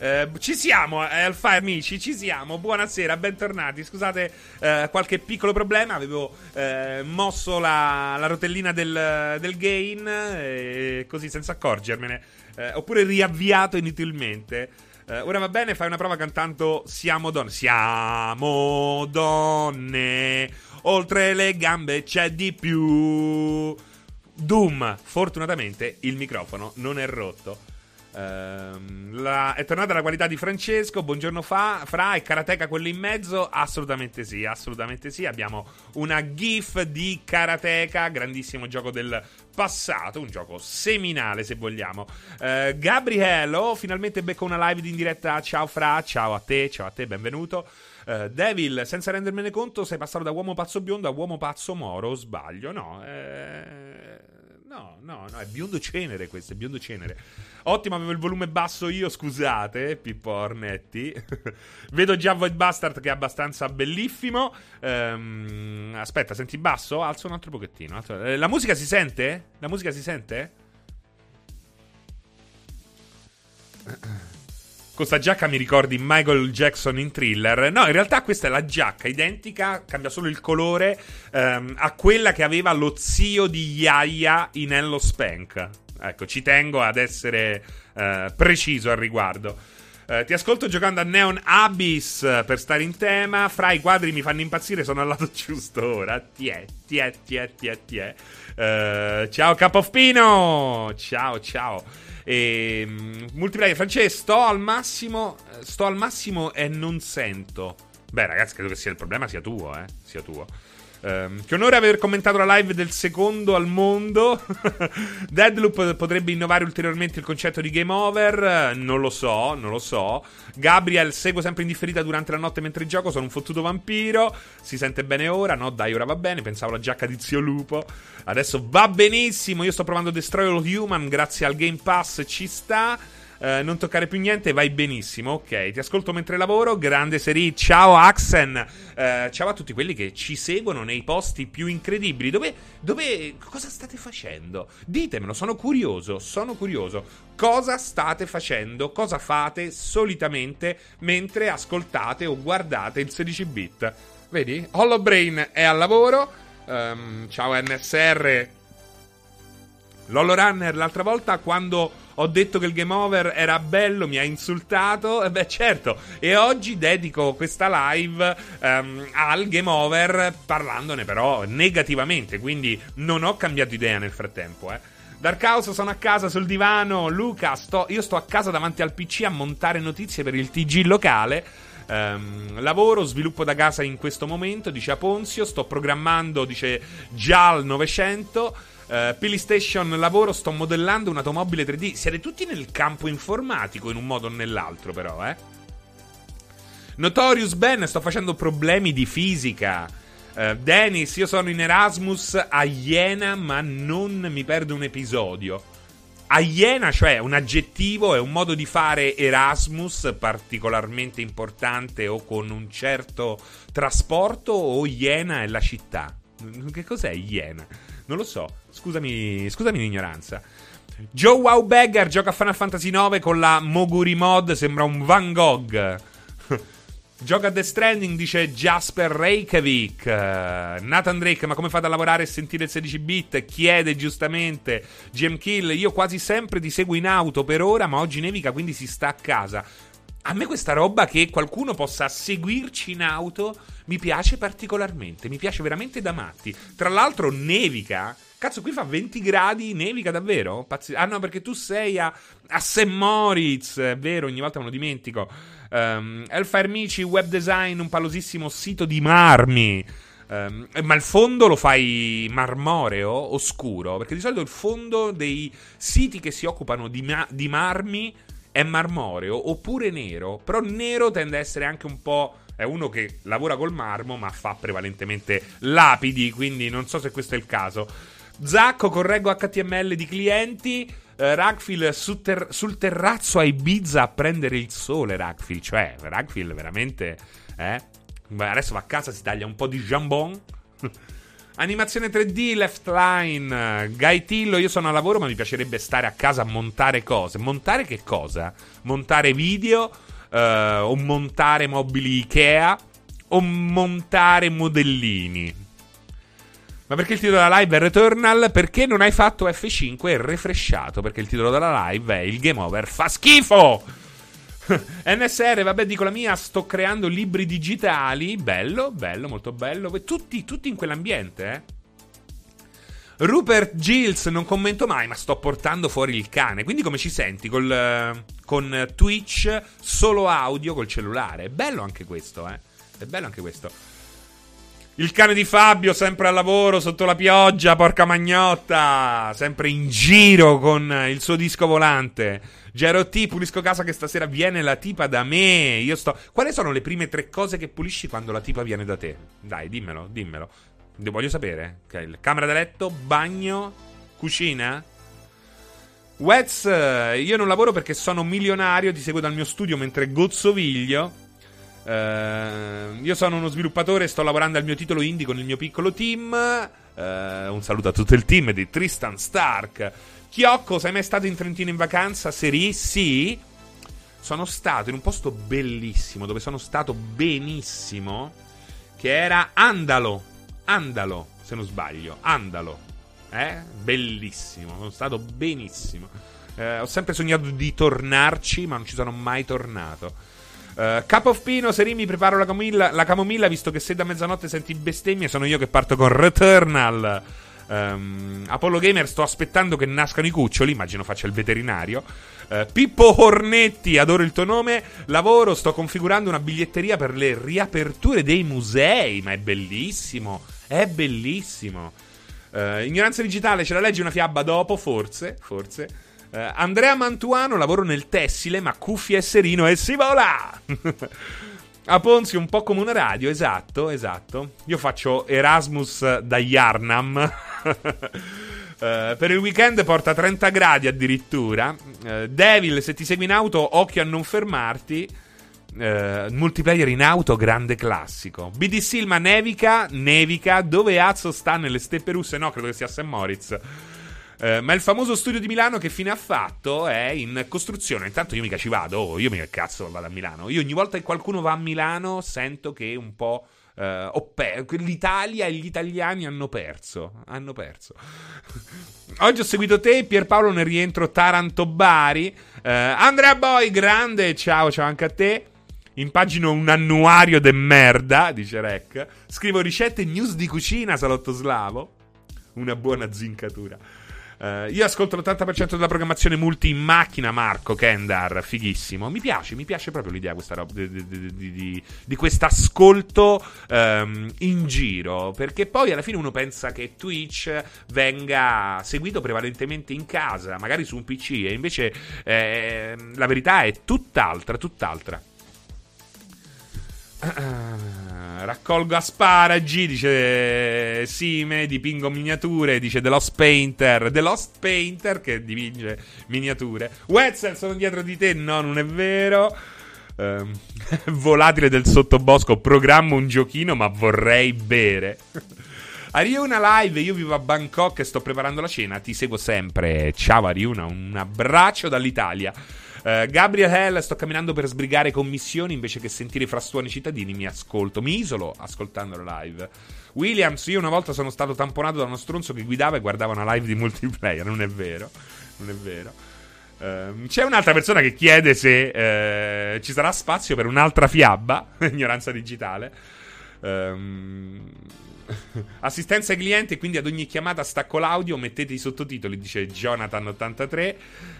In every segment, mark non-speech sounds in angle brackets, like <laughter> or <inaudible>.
Eh, ci siamo, eh, Alfa amici, ci siamo. Buonasera, bentornati. Scusate eh, qualche piccolo problema. Avevo eh, mosso la, la, rotellina del, del gain, eh, così senza accorgermene. Eh, oppure riavviato inutilmente. ora va bene, fai una prova cantando Siamo donne. Siamo donne. Oltre le gambe c'è di più. Doom. Fortunatamente il microfono non è rotto. Uh, la, è tornata la qualità di Francesco. Buongiorno fa, Fra e Karateka quello in mezzo? Assolutamente sì, assolutamente sì. Abbiamo una GIF di Karateka, grandissimo gioco del passato, un gioco seminale se vogliamo. Uh, Gabriello, finalmente becco una live in diretta. Ciao Fra, ciao a te, ciao a te, benvenuto. Uh, Devil, senza rendermene conto, sei passato da uomo pazzo biondo a uomo pazzo moro. Sbaglio, no? Eh, no, no, no, è biondo cenere questo, è biondo cenere. Ottimo, avevo il volume basso io, scusate, Pippo Ornetti. <laughs> Vedo già Void Bastard che è abbastanza bellissimo. Um, aspetta, senti basso? Alzo un altro pochettino. Altro... Eh, la musica si sente? La musica si sente? <clears throat> Con sta giacca mi ricordi Michael Jackson in thriller. No, in realtà questa è la giacca identica, cambia solo il colore um, a quella che aveva lo zio di Yaya in Hello Spank. Ecco, ci tengo ad essere uh, preciso al riguardo. Uh, ti ascolto giocando a Neon Abyss uh, per stare in tema. Fra i quadri mi fanno impazzire, sono al lato <laughs> giusto ora. Tiè, tiè, tiè, tiè, tiè. Uh, ciao Capoffino! Ciao, ciao. E, um, multiplayer, Francesco, sto al massimo. Sto al massimo e non sento. Beh, ragazzi, credo che sia il problema sia tuo, eh. Sia tuo. Um, che onore aver commentato la live del secondo al mondo. <laughs> Deadloop potrebbe innovare ulteriormente il concetto di game over. non lo so, non lo so. Gabriel segue sempre indifferita durante la notte mentre gioco. Sono un fottuto vampiro. Si sente bene ora? No, dai, ora va bene. Pensavo la giacca di zio Lupo. Adesso va benissimo. Io sto provando Destroy All Human. Grazie al Game Pass ci sta. Uh, non toccare più niente, vai benissimo. Ok, ti ascolto mentre lavoro. Grande serie. Ciao Axen. Uh, ciao a tutti quelli che ci seguono nei posti più incredibili. Dove, dove. Cosa state facendo? Ditemelo, sono curioso. Sono curioso. Cosa state facendo? Cosa fate solitamente mentre ascoltate o guardate il 16 bit? Vedi? Hollow Brain è al lavoro. Um, ciao NSR. Lolo Runner l'altra volta quando ho detto che il game over era bello, mi ha insultato. E beh, certo. E oggi dedico questa live um, al game over parlandone però negativamente. Quindi non ho cambiato idea nel frattempo, eh. Dark House sono a casa sul divano. Luca, sto, io sto a casa davanti al PC a montare notizie per il TG locale. Um, lavoro, sviluppo da casa in questo momento, dice Aponzio. Sto programmando, dice GAL 900. Uh, PlayStation lavoro, sto modellando un'automobile 3D. Siete tutti nel campo informatico in un modo o nell'altro, però, eh. Notorious Ben, sto facendo problemi di fisica. Uh, Dennis, io sono in Erasmus a Iena, ma non mi perdo un episodio. A Iena, cioè un aggettivo, è un modo di fare Erasmus particolarmente importante o con un certo trasporto o Iena è la città? Che cos'è Iena? Non lo so. Scusami, scusami l'ignoranza. Joe Wow Beggar gioca a Final Fantasy IX con la Moguri mod. Sembra un Van Gogh. <laughs> Gioca a The Stranding, dice Jasper Reykjavik. Nathan Drake, ma come fate a lavorare e sentire il 16 bit? Chiede giustamente. GM Kill, io quasi sempre ti seguo in auto per ora, ma oggi nevica, quindi si sta a casa. A me questa roba che qualcuno possa seguirci in auto mi piace particolarmente, mi piace veramente da matti. Tra l'altro nevica. Cazzo, qui fa 20 gradi, nevica davvero? Pazzi- ah no, perché tu sei a, a St. Moritz, è vero, ogni volta me lo dimentico. Um, Elfire Mici, web design, un palosissimo sito di marmi. Um, ma il fondo lo fai marmoreo, oscuro? Perché di solito il fondo dei siti che si occupano di, ma- di marmi è marmoreo oppure nero. Però nero tende a essere anche un po' è uno che lavora col marmo ma fa prevalentemente lapidi, quindi non so se questo è il caso. Zacco, correggo HTML di clienti. Uh, Ragfil su ter- sul terrazzo a Ibiza a prendere il sole, Ragfil. Cioè, Ragfil veramente... Eh? Adesso va a casa, si taglia un po' di jambon. <laughs> Animazione 3D, left line. Gaitillo, io sono a lavoro, ma mi piacerebbe stare a casa a montare cose. Montare che cosa? Montare video, eh, o montare mobili Ikea, o montare modellini. Ma perché il titolo della live è Returnal? Perché non hai fatto F5 e refresciato? Perché il titolo della live è Il game over fa schifo! <laughs> NSR, vabbè, dico la mia, sto creando libri digitali. Bello, bello, molto bello. Tutti, tutti in quell'ambiente, eh. Rupert Gills, non commento mai, ma sto portando fuori il cane. Quindi come ci senti? Col, con Twitch solo audio col cellulare. È bello anche questo, eh. È bello anche questo. Il cane di Fabio, sempre al lavoro, sotto la pioggia, porca magnotta. Sempre in giro con il suo disco volante. Gero T, pulisco casa che stasera viene la tipa da me. Io sto. Quali sono le prime tre cose che pulisci quando la tipa viene da te? Dai, dimmelo, dimmelo. Voglio sapere. Okay. Camera da letto, bagno, cucina. Wets, io non lavoro perché sono milionario, ti seguo dal mio studio mentre gozzoviglio. Uh, io sono uno sviluppatore, sto lavorando al mio titolo indie con il mio piccolo team. Uh, un saluto a tutto il team di Tristan Stark. Chiocco, sei mai stato in Trentino in vacanza? Seri? Sì. Sono stato in un posto bellissimo, dove sono stato benissimo, che era Andalo. Andalo, se non sbaglio. Andalo. Eh? Bellissimo, sono stato benissimo. Uh, ho sempre sognato di tornarci, ma non ci sono mai tornato. Cup of Pino, Seri mi preparo la camomilla, la camomilla, visto che se da mezzanotte senti bestemmie sono io che parto con Returnal. Um, Apollo Gamer, sto aspettando che nascano i cuccioli, immagino faccia il veterinario. Uh, Pippo Hornetti, adoro il tuo nome. Lavoro, sto configurando una biglietteria per le riaperture dei musei, ma è bellissimo, è bellissimo. Uh, ignoranza digitale, ce la leggi una fiaba dopo? Forse, forse. Uh, Andrea Mantuano, lavoro nel tessile, ma cuffie e serino e si vola! <laughs> A Ponzi un po' come una radio, esatto, esatto. Io faccio Erasmus da Yarnam. uh, <laughs> per il weekend porta 30 gradi addirittura. Uh, Devil, se ti segui in auto, occhio a non fermarti. Uh, multiplayer in auto, grande classico. BD Silma nevica, nevica. Dove Azzo sta nelle steppe russe? No, credo che sia St. Moritz. Eh, ma il famoso studio di Milano che fine ha fatto è in costruzione. Intanto io mica ci vado, oh, io mica cazzo vado a Milano. Io ogni volta che qualcuno va a Milano sento che un po'. Uh, per- L'Italia e gli italiani hanno perso. Hanno perso. <laughs> Oggi ho seguito te, Pierpaolo nel rientro Taranto-Bari. Uh, Andrea Boy, grande, ciao, ciao anche a te. Impagino un annuario de merda, dice Rec. Scrivo ricette e news di cucina, salotto slavo. Una buona zincatura. Uh, io ascolto l'80% della programmazione multi in macchina, Marco Kendar, fighissimo. Mi piace, mi piace proprio l'idea questa roba, di, di, di, di questo ascolto um, in giro, perché poi alla fine uno pensa che Twitch venga seguito prevalentemente in casa, magari su un PC, e invece eh, la verità è tutt'altra, tutt'altra. <clears throat> Raccolgo asparagi, dice Sime, dipingo miniature, dice The Lost Painter, The Lost Painter che dipinge miniature. Wetzel, sono dietro di te, no, non è vero. Uh, <laughs> volatile del sottobosco, programmo un giochino, ma vorrei bere. <laughs> Ariuna live, io vivo a Bangkok e sto preparando la cena, ti seguo sempre. Ciao Ariuna, un abbraccio dall'Italia. Uh, Gabriel Hell, sto camminando per sbrigare commissioni invece che sentire i frastuoni cittadini. Mi ascolto, mi isolo ascoltando la live. Williams, io una volta sono stato tamponato da uno stronzo che guidava e guardava una live di multiplayer. Non è vero, non è vero. Uh, c'è un'altra persona che chiede se uh, ci sarà spazio per un'altra fiaba, <laughs> ignoranza digitale. Um, <laughs> Assistenza ai clienti, quindi ad ogni chiamata stacco l'audio, mettete i sottotitoli, dice Jonathan83.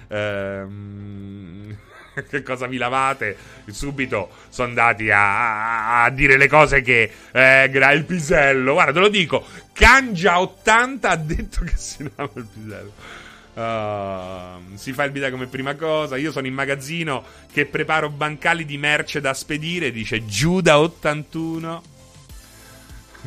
Ehm, <laughs> che cosa vi lavate? Subito sono andati a, a, a dire le cose che eh, il pisello. Guarda, te lo dico, Cangia80 ha detto che si lava il pisello. Uh, si fa il bidet come prima cosa. Io sono in magazzino che preparo bancali di merce da spedire. Dice Giuda81.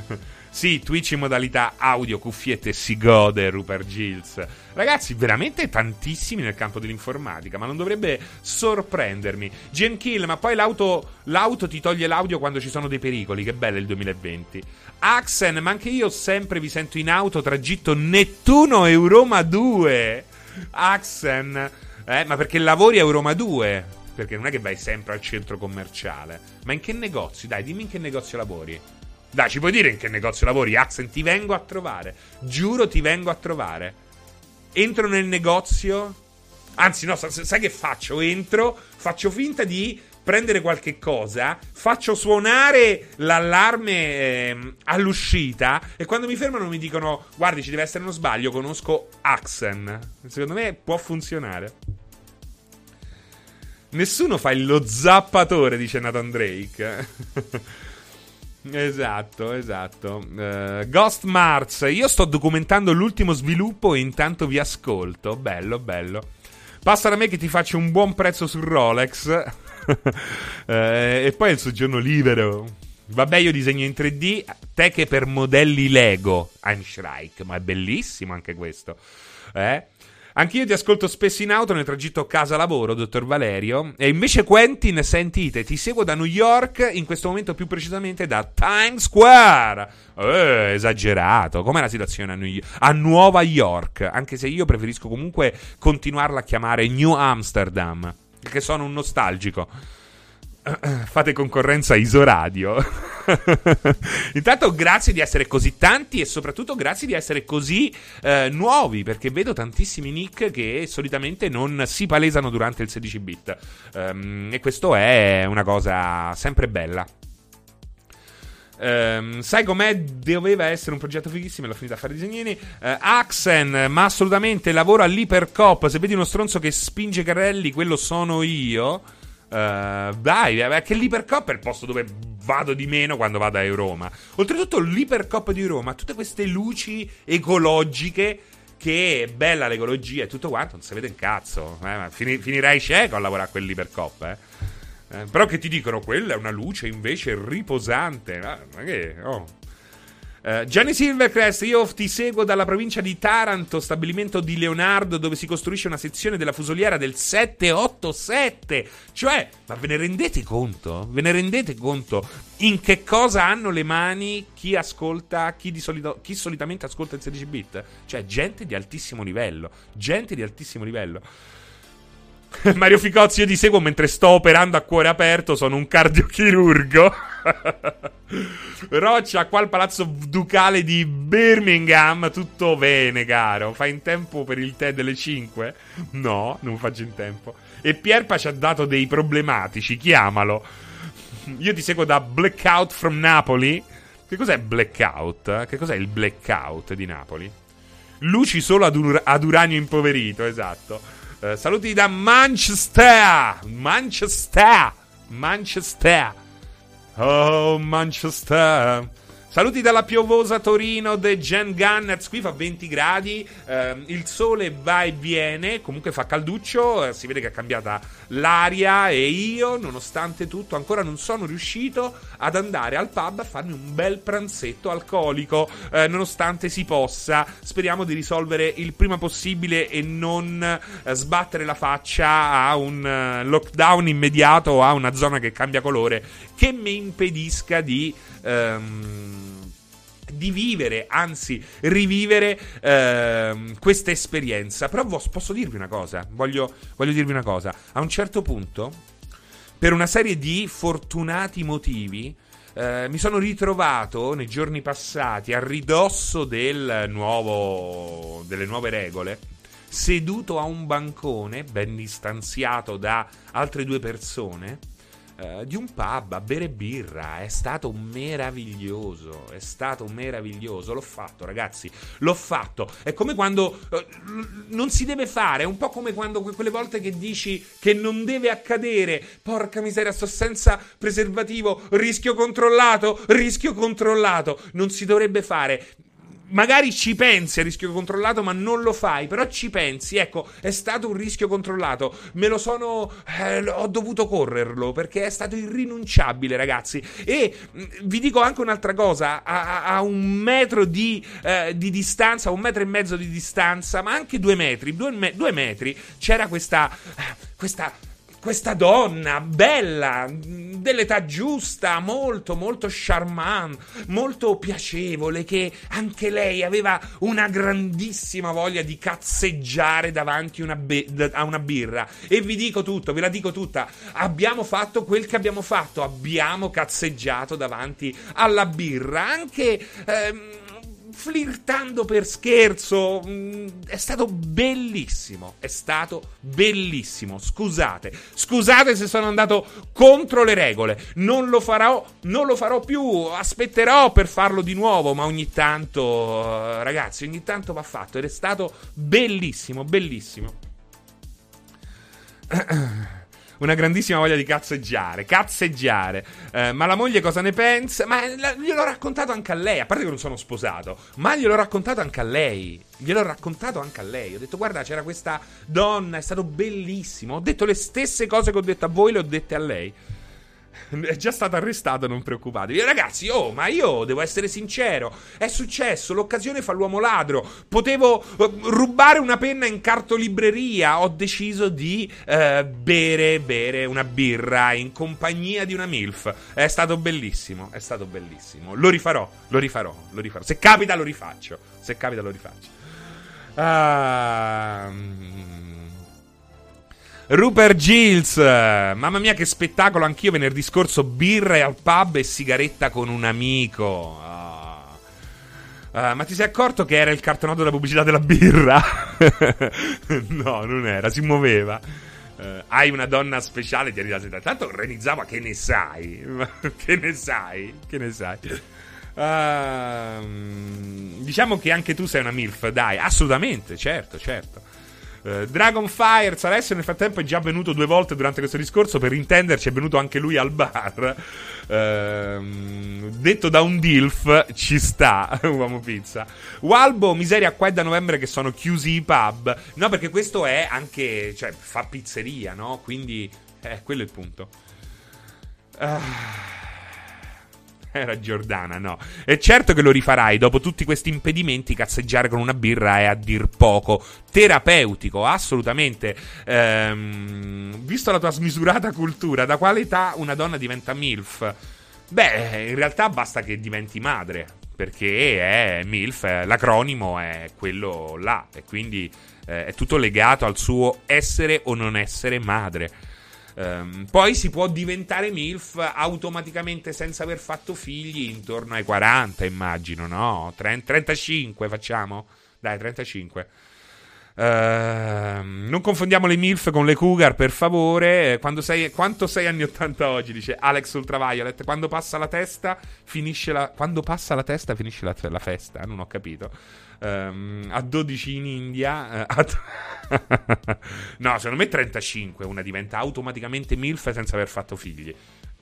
<laughs> Sì, Twitch in modalità audio, cuffiette si gode Rupert Gills. Ragazzi, veramente tantissimi nel campo dell'informatica, ma non dovrebbe sorprendermi. Gen Kill, ma poi l'auto, l'auto ti toglie l'audio quando ci sono dei pericoli. Che bello il 2020. Axen, ma anche io sempre vi sento in auto tragitto Nettuno e Roma 2. Axen, eh, ma perché lavori a Roma 2? Perché non è che vai sempre al centro commerciale. Ma in che negozio? Dai, dimmi in che negozio lavori. Dai, ci puoi dire in che negozio lavori? Axen, ti vengo a trovare. Giuro, ti vengo a trovare. Entro nel negozio. Anzi, no, sai che faccio? Entro, faccio finta di prendere qualche cosa, faccio suonare l'allarme eh, all'uscita e quando mi fermano mi dicono guardi ci deve essere uno sbaglio, conosco Axen. Secondo me può funzionare. Nessuno fa lo zappatore, dice Nathan Drake. <laughs> Esatto, esatto. Uh, Ghost Mars, io sto documentando l'ultimo sviluppo e intanto vi ascolto. Bello, bello. Passa da me che ti faccio un buon prezzo su Rolex. uh, <laughs> e poi il soggiorno libero. Vabbè, io disegno in 3D, te che per modelli Lego. Einschreich, ma è bellissimo anche questo. Eh? Anch'io ti ascolto spesso in auto nel tragitto casa-lavoro, dottor Valerio. E invece Quentin, sentite, ti seguo da New York, in questo momento più precisamente da Times Square. Eh, esagerato. Com'è la situazione a, New a Nuova York? Anche se io preferisco comunque continuarla a chiamare New Amsterdam, perché sono un nostalgico. <clears throat> Fate concorrenza a Isoradio. <laughs> Intanto grazie di essere così tanti e soprattutto grazie di essere così eh, nuovi perché vedo tantissimi nick che solitamente non si palesano durante il 16 bit um, e questo è una cosa sempre bella. Um, sai com'è? Doveva essere un progetto fighissimo e l'ho finito a fare disegnini. Uh, Axen, ma assolutamente lavoro all'Ipercop. Se vedi uno stronzo che spinge carrelli, quello sono io. Uh, dai, che l'Ipercop è il posto dove vado di meno quando vado a Roma. Oltretutto, l'Ipercop di Roma tutte queste luci ecologiche. Che è bella l'ecologia e tutto quanto, non si vede un cazzo. Eh, finirai cieco a lavorare a quell'Ipercop, eh. Eh, però che ti dicono, quella è una luce invece riposante. Ma che, oh. Uh, Gianni Silvercrest, io ti seguo dalla provincia di Taranto, stabilimento di Leonardo, dove si costruisce una sezione della fusoliera del 787. Cioè, ma ve ne rendete conto? Ve ne rendete conto in che cosa hanno le mani chi ascolta, chi, solito, chi solitamente ascolta il 16 bit? Cioè, gente di altissimo livello. Gente di altissimo livello. <laughs> Mario Ficozzi, io ti seguo mentre sto operando a cuore aperto, sono un cardiochirurgo. <laughs> Roccia, qua al palazzo ducale di Birmingham, tutto bene, caro. Fai in tempo per il tè delle 5? No, non faccio in tempo. E Pierpa ci ha dato dei problematici, chiamalo. Io ti seguo da Blackout from Napoli. Che cos'è Blackout? Che cos'è il Blackout di Napoli? Luci solo ad, ur- ad uranio impoverito, esatto. Uh, saluti da Manchester. Manchester. Manchester. Oh, Manchester. Saluti dalla piovosa Torino de Gen Gunners. Qui fa 20 gradi. Eh, il sole va e viene. Comunque fa calduccio. Eh, si vede che è cambiata l'aria. E io, nonostante tutto, ancora non sono riuscito ad andare al pub a farmi un bel pranzetto alcolico. Eh, nonostante si possa. Speriamo di risolvere il prima possibile e non eh, sbattere la faccia a un uh, lockdown immediato o a una zona che cambia colore che mi impedisca di. Um, di vivere, anzi rivivere ehm, questa esperienza. Però posso dirvi una cosa, voglio, voglio dirvi una cosa. A un certo punto, per una serie di fortunati motivi, eh, mi sono ritrovato nei giorni passati a ridosso del nuovo, delle nuove regole, seduto a un bancone ben distanziato da altre due persone eh, di un pub a bere birra. È stato meraviglioso. È stato meraviglioso. L'ho fatto, ragazzi. L'ho fatto. È come quando eh, non si deve fare. È un po' come quando quelle volte che dici che non deve accadere. Porca miseria, sto senza preservativo. Rischio controllato. Rischio controllato. Non si dovrebbe fare magari ci pensi a rischio controllato, ma non lo fai. Però ci pensi, ecco, è stato un rischio controllato. Me lo sono. Eh, ho dovuto correrlo perché è stato irrinunciabile, ragazzi. E mh, vi dico anche un'altra cosa: a, a un metro di, eh, di, distanza, un metro e mezzo di distanza, ma anche due metri, due, me- due metri, c'era questa. questa questa donna bella, dell'età giusta, molto, molto charmant, molto piacevole, che anche lei aveva una grandissima voglia di cazzeggiare davanti una be- a una birra. E vi dico tutto, ve la dico tutta. Abbiamo fatto quel che abbiamo fatto, abbiamo cazzeggiato davanti alla birra, anche... Ehm, flirtando per scherzo. Mm, è stato bellissimo. È stato bellissimo. Scusate. Scusate se sono andato contro le regole. Non lo farò, non lo farò più. Aspetterò per farlo di nuovo. Ma ogni tanto, ragazzi, ogni tanto va fatto. Ed è stato bellissimo, bellissimo. <clears throat> una grandissima voglia di cazzeggiare. Cazzeggiare. Eh, ma la moglie cosa ne pensa? Ma gliel'ho raccontato anche a lei. A parte che non sono sposato, ma gliel'ho raccontato anche a lei. Gliel'ho raccontato anche a lei. Ho detto, guarda, c'era questa donna, è stato bellissimo. Ho detto le stesse cose che ho detto a voi, le ho dette a lei. <laughs> È già stato arrestato, non preoccupatevi. Ragazzi, oh, ma io devo essere sincero. È successo, l'occasione fa l'uomo ladro. Potevo uh, rubare una penna in cartolibreria. Ho deciso di uh, bere, bere una birra in compagnia di una MILF. È stato bellissimo, è stato bellissimo. Lo rifarò, lo rifarò, lo rifarò. Se capita lo rifaccio. Se capita lo rifaccio. Ah... Rupert Gills, mamma mia che spettacolo, anch'io venerdì scorso birra al pub e sigaretta con un amico. Oh. Uh, ma ti sei accorto che era il cartonato della pubblicità della birra? <laughs> no, non era, si muoveva. Uh, hai una donna speciale, ti arriva la sera. Tanto Renizzava, <laughs> che ne sai? che ne sai? Che ne sai? Uh, diciamo che anche tu sei una MILF, dai, assolutamente, certo, certo. Uh, Dragonfire Alessio nel frattempo è già venuto due volte durante questo discorso. Per intenderci, è venuto anche lui al bar. Uh, detto da un DILF, ci sta. <laughs> Uomo pizza. Walbo, miseria, qua è da novembre che sono chiusi i pub. No, perché questo è anche. cioè, fa pizzeria, no? Quindi, eh, quello è il punto. Ah. <laughs> Era Giordana, no. E certo che lo rifarai. Dopo tutti questi impedimenti, cazzeggiare con una birra è a dir poco terapeutico, assolutamente. Ehm, visto la tua smisurata cultura, da quale età una donna diventa MILF? Beh, in realtà basta che diventi madre. Perché è MILF, l'acronimo è quello là. E quindi eh, è tutto legato al suo essere o non essere madre. Um, poi si può diventare MILF automaticamente senza aver fatto figli intorno ai 40, immagino, no? 30, 35 facciamo? Dai, 35. Uh, ehm, non confondiamo le MILF con le Cougar, per favore. Sei, quanto sei anni 80 oggi? Dice Alex Ultraviolet. Quando passa la testa, finisce la. Quando passa la testa, finisce la, la festa. Non ho capito. Um, a 12 in India. Uh, <laughs> no, secondo me 35 una diventa automaticamente MILF senza aver fatto figli.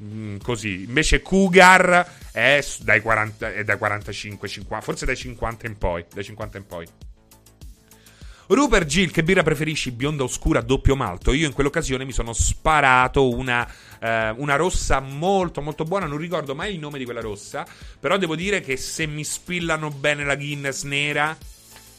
Mm, così. Invece Cougar è dai, 40, è dai 45, 50, forse dai 50 in poi. Dai 50 in poi. Rupert Gill, che birra preferisci? Bionda oscura, doppio malto. Io in quell'occasione mi sono sparato una, eh, una, rossa molto molto buona. Non ricordo mai il nome di quella rossa. Però devo dire che se mi spillano bene la Guinness nera.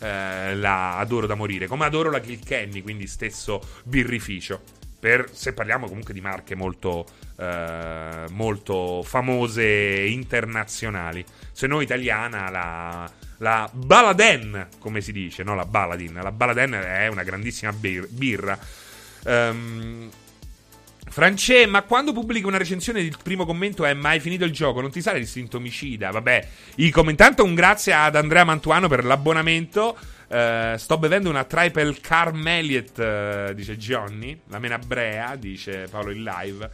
Eh, la adoro da morire. Come adoro la Kilkenny, quindi stesso birrificio. Per, se parliamo comunque di marche molto, eh, molto famose internazionali. Se no italiana la la Baladen, come si dice, no la Baladin. La Baladen è una grandissima bir- birra. Um, France, ma quando pubblichi una recensione il primo commento è mai finito il gioco? Non ti sale l'istinto omicida? Vabbè, i intanto un grazie ad Andrea Mantuano per l'abbonamento. Uh, sto bevendo una Triple Carmeliet, uh, dice Johnny. La menabrea, dice Paolo in live.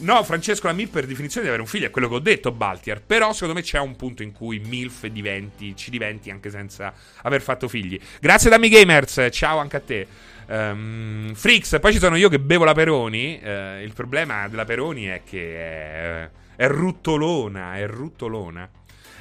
No, Francesco, la MILF per definizione deve avere un figlio, è quello che ho detto, Baltier. Però secondo me c'è un punto in cui MILF diventi, ci diventi anche senza aver fatto figli. Grazie Dammi Gamers, ciao anche a te. Um, Frix, poi ci sono io che bevo la Peroni. Uh, il problema della Peroni è che è, è ruttolona, è ruttolona.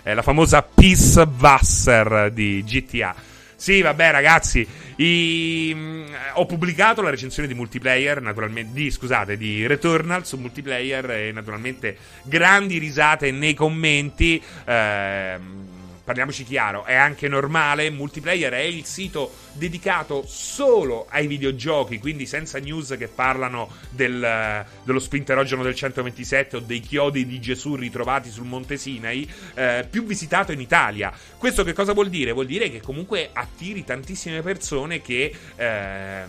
è la famosa Peace Wasser di GTA. Sì, vabbè, ragazzi. I... Mm, ho pubblicato la recensione di multiplayer, naturalmente. Di, scusate, di Returnal su multiplayer. E naturalmente grandi risate nei commenti. Ehm parliamoci chiaro, è anche normale. Multiplayer è il sito dedicato solo ai videogiochi, quindi senza news che parlano del, dello splinterogeno del 127 o dei chiodi di Gesù ritrovati sul Monte Sinai, eh, più visitato in Italia. Questo che cosa vuol dire? Vuol dire che comunque attiri tantissime persone che, eh,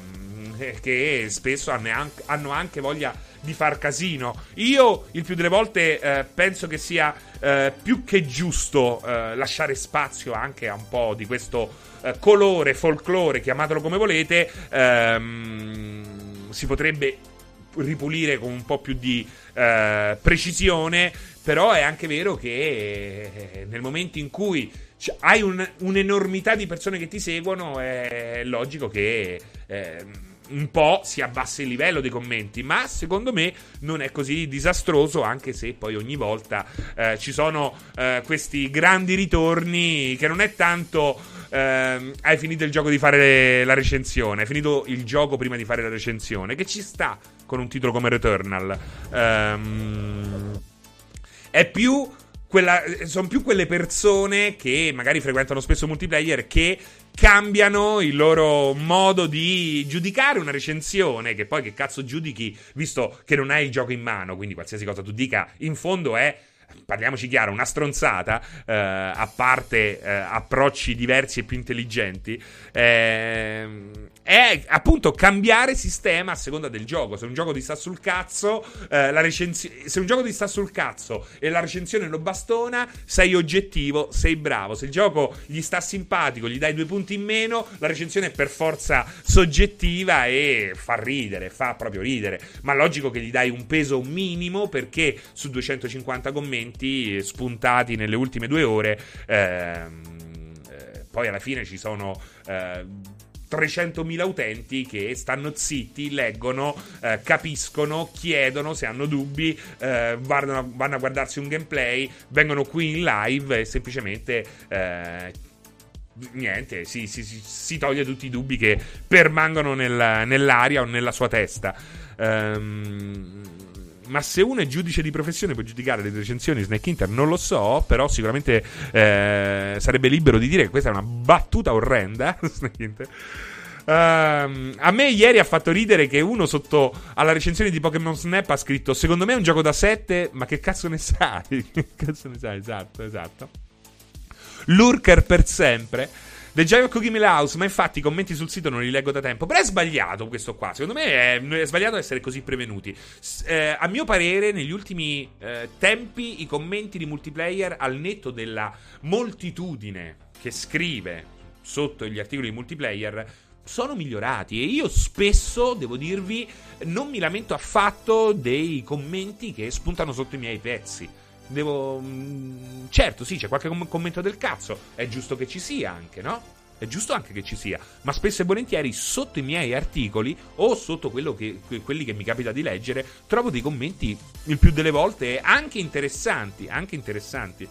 che spesso hanno anche voglia di far casino. Io il più delle volte eh, penso che sia eh, più che giusto eh, lasciare spazio anche a un po' di questo eh, colore, folklore, chiamatelo come volete. Ehm, si potrebbe ripulire con un po' più di eh, precisione, però è anche vero che eh, nel momento in cui hai un, un'enormità di persone che ti seguono, è logico che eh, un po' si abbassa il livello dei commenti, ma secondo me non è così disastroso, anche se poi ogni volta eh, ci sono eh, questi grandi ritorni che non è tanto eh, hai finito il gioco di fare la recensione, hai finito il gioco prima di fare la recensione, che ci sta con un titolo come Returnal. Ehm, è più quella, sono più quelle persone che magari frequentano spesso multiplayer che cambiano il loro modo di giudicare una recensione. Che poi che cazzo giudichi, visto che non hai il gioco in mano, quindi qualsiasi cosa tu dica, in fondo è parliamoci chiaro, una stronzata, eh, a parte eh, approcci diversi e più intelligenti, eh, è appunto cambiare sistema a seconda del gioco. Se un gioco ti sta sul cazzo, eh, la recensione. Se un gioco ti sta sul cazzo e la recensione lo bastona, sei oggettivo, sei bravo. Se il gioco gli sta simpatico, gli dai due punti in meno, la recensione è per forza soggettiva e fa ridere, fa proprio ridere. Ma logico che gli dai un peso minimo perché su 250 commenti spuntati nelle ultime due ore. Ehm, eh, poi alla fine ci sono eh, 300.000 utenti che stanno zitti, leggono, eh, capiscono, chiedono se hanno dubbi, eh, vanno, vanno, a guardarsi un gameplay, vengono qui in live e semplicemente... Eh, niente, si, si, si, toglie tutti i dubbi che permangono nel, nell'aria o nella sua testa. Um, ma se uno è giudice di professione può giudicare le recensioni di Snake Inter, non lo so, però sicuramente eh, sarebbe libero di dire che questa è una battuta orrenda. <laughs> Snake Inter. Uh, a me ieri ha fatto ridere che uno sotto alla recensione di Pokémon Snap ha scritto: Secondo me è un gioco da 7, ma che cazzo ne sai? <laughs> che cazzo ne sai? Esatto, esatto. Lurker per sempre. The Giant Cookie House, ma infatti i commenti sul sito non li leggo da tempo. Però è sbagliato questo qua. Secondo me è, è sbagliato essere così prevenuti. S- eh, a mio parere, negli ultimi eh, tempi, i commenti di multiplayer, al netto della moltitudine che scrive sotto gli articoli di multiplayer, sono migliorati e io spesso, devo dirvi, non mi lamento affatto dei commenti che spuntano sotto i miei pezzi. Devo. Mm, certo, sì, c'è qualche commento del cazzo. È giusto che ci sia anche, no? È giusto anche che ci sia. Ma spesso e volentieri sotto i miei articoli o sotto che, quelli che mi capita di leggere, trovo dei commenti il più delle volte anche interessanti. Anche interessanti.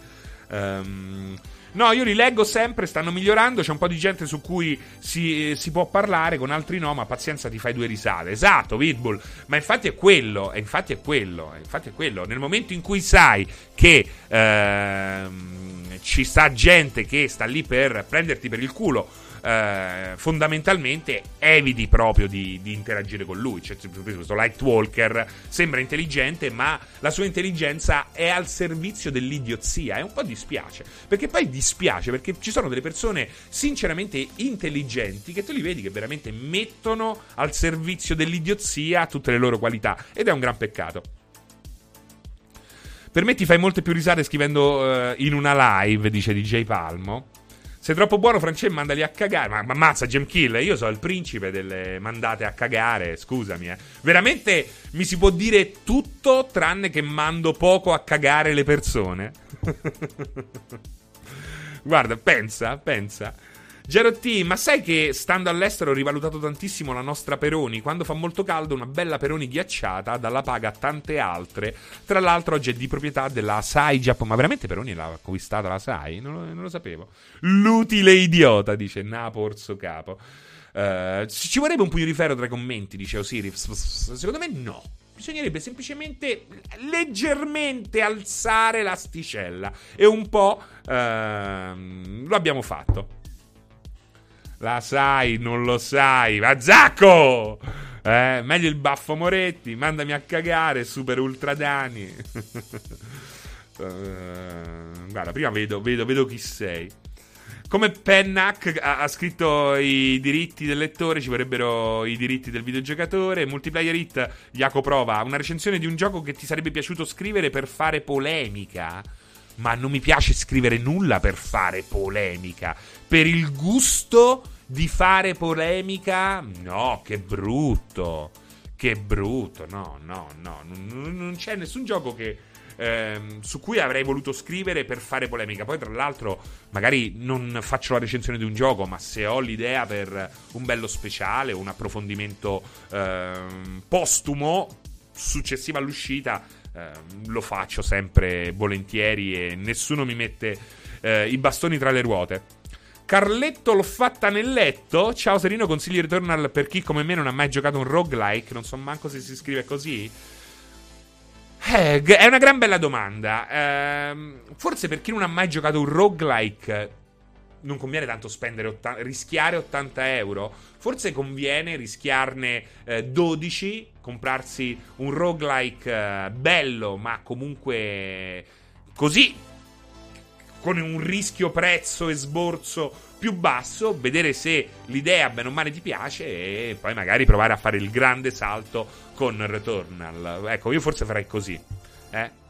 Um, No, io li leggo sempre, stanno migliorando. C'è un po' di gente su cui si, si, può parlare, con altri no, ma pazienza ti fai due risate. Esatto, Pitbull. Ma infatti è quello, infatti è quello, infatti è quello. Nel momento in cui sai che ehm, ci sta gente che sta lì per prenderti per il culo eh, fondamentalmente eviti proprio di, di, interagire con lui. Cioè, questo Lightwalker sembra intelligente, ma la sua intelligenza è al servizio dell'idiozia. E un po' dispiace. Perché poi dispiace perché ci sono delle persone sinceramente intelligenti che tu li vedi che veramente mettono al servizio dell'idiozia tutte le loro qualità. Ed è un gran peccato. Per me ti fai molte più risate scrivendo uh, in una live, dice DJ Palmo. Sei troppo buono, Francesco, mandali a cagare. Ma, ma ammazza, Gem Kill. Io sono il principe delle mandate a cagare. Scusami, eh. Veramente mi si può dire tutto tranne che mando poco a cagare le persone. <laughs> Guarda, pensa, pensa. Gerotti, ma sai che stando all'estero ho rivalutato tantissimo la nostra Peroni? Quando fa molto caldo, una bella Peroni ghiacciata dalla paga a tante altre. Tra l'altro, oggi è di proprietà della SAI Giappone. Ma veramente Peroni l'ha acquistata la SAI? Non lo, non lo sapevo. L'utile idiota, dice Napo Orso Capo. Uh, ci vorrebbe un pugno di ferro tra i commenti, dice Osiris. Secondo me no. Bisognerebbe semplicemente leggermente alzare l'asticella. E un po' uh, lo abbiamo fatto. La sai, non lo sai. Ma Zacco! Eh, meglio il baffo Moretti. Mandami a cagare, super ultra Dani. uh, guarda, prima vedo, vedo, vedo chi sei. Come Pennac ha, ha, scritto i diritti del lettore, ci vorrebbero i diritti del videogiocatore. Multiplayer Hit, Jaco prova una recensione di un gioco che ti sarebbe piaciuto scrivere per fare polemica. Ma non mi piace scrivere nulla per fare polemica. Per il gusto di fare polemica, no, che brutto. Che brutto, no, no, no. Non, non c'è nessun gioco che, ehm, su cui avrei voluto scrivere per fare polemica. Poi, tra l'altro, magari non faccio la recensione di un gioco, ma se ho l'idea per un bello speciale, un approfondimento ehm, postumo successivo all'uscita, ehm, lo faccio sempre volentieri e nessuno mi mette eh, i bastoni tra le ruote. Carletto l'ho fatta nel letto. Ciao Serino, consigli Returnal per chi come me non ha mai giocato un roguelike. Non so manco se si scrive così. Eh, è una gran bella domanda. Eh, forse per chi non ha mai giocato un roguelike non conviene tanto spendere 80, rischiare 80 euro. Forse conviene rischiarne eh, 12, comprarsi un roguelike eh, bello, ma comunque così con un rischio prezzo e sborso più basso, vedere se l'idea bene o male ti piace e poi magari provare a fare il grande salto con Returnal. Ecco, io forse farei così. Eh?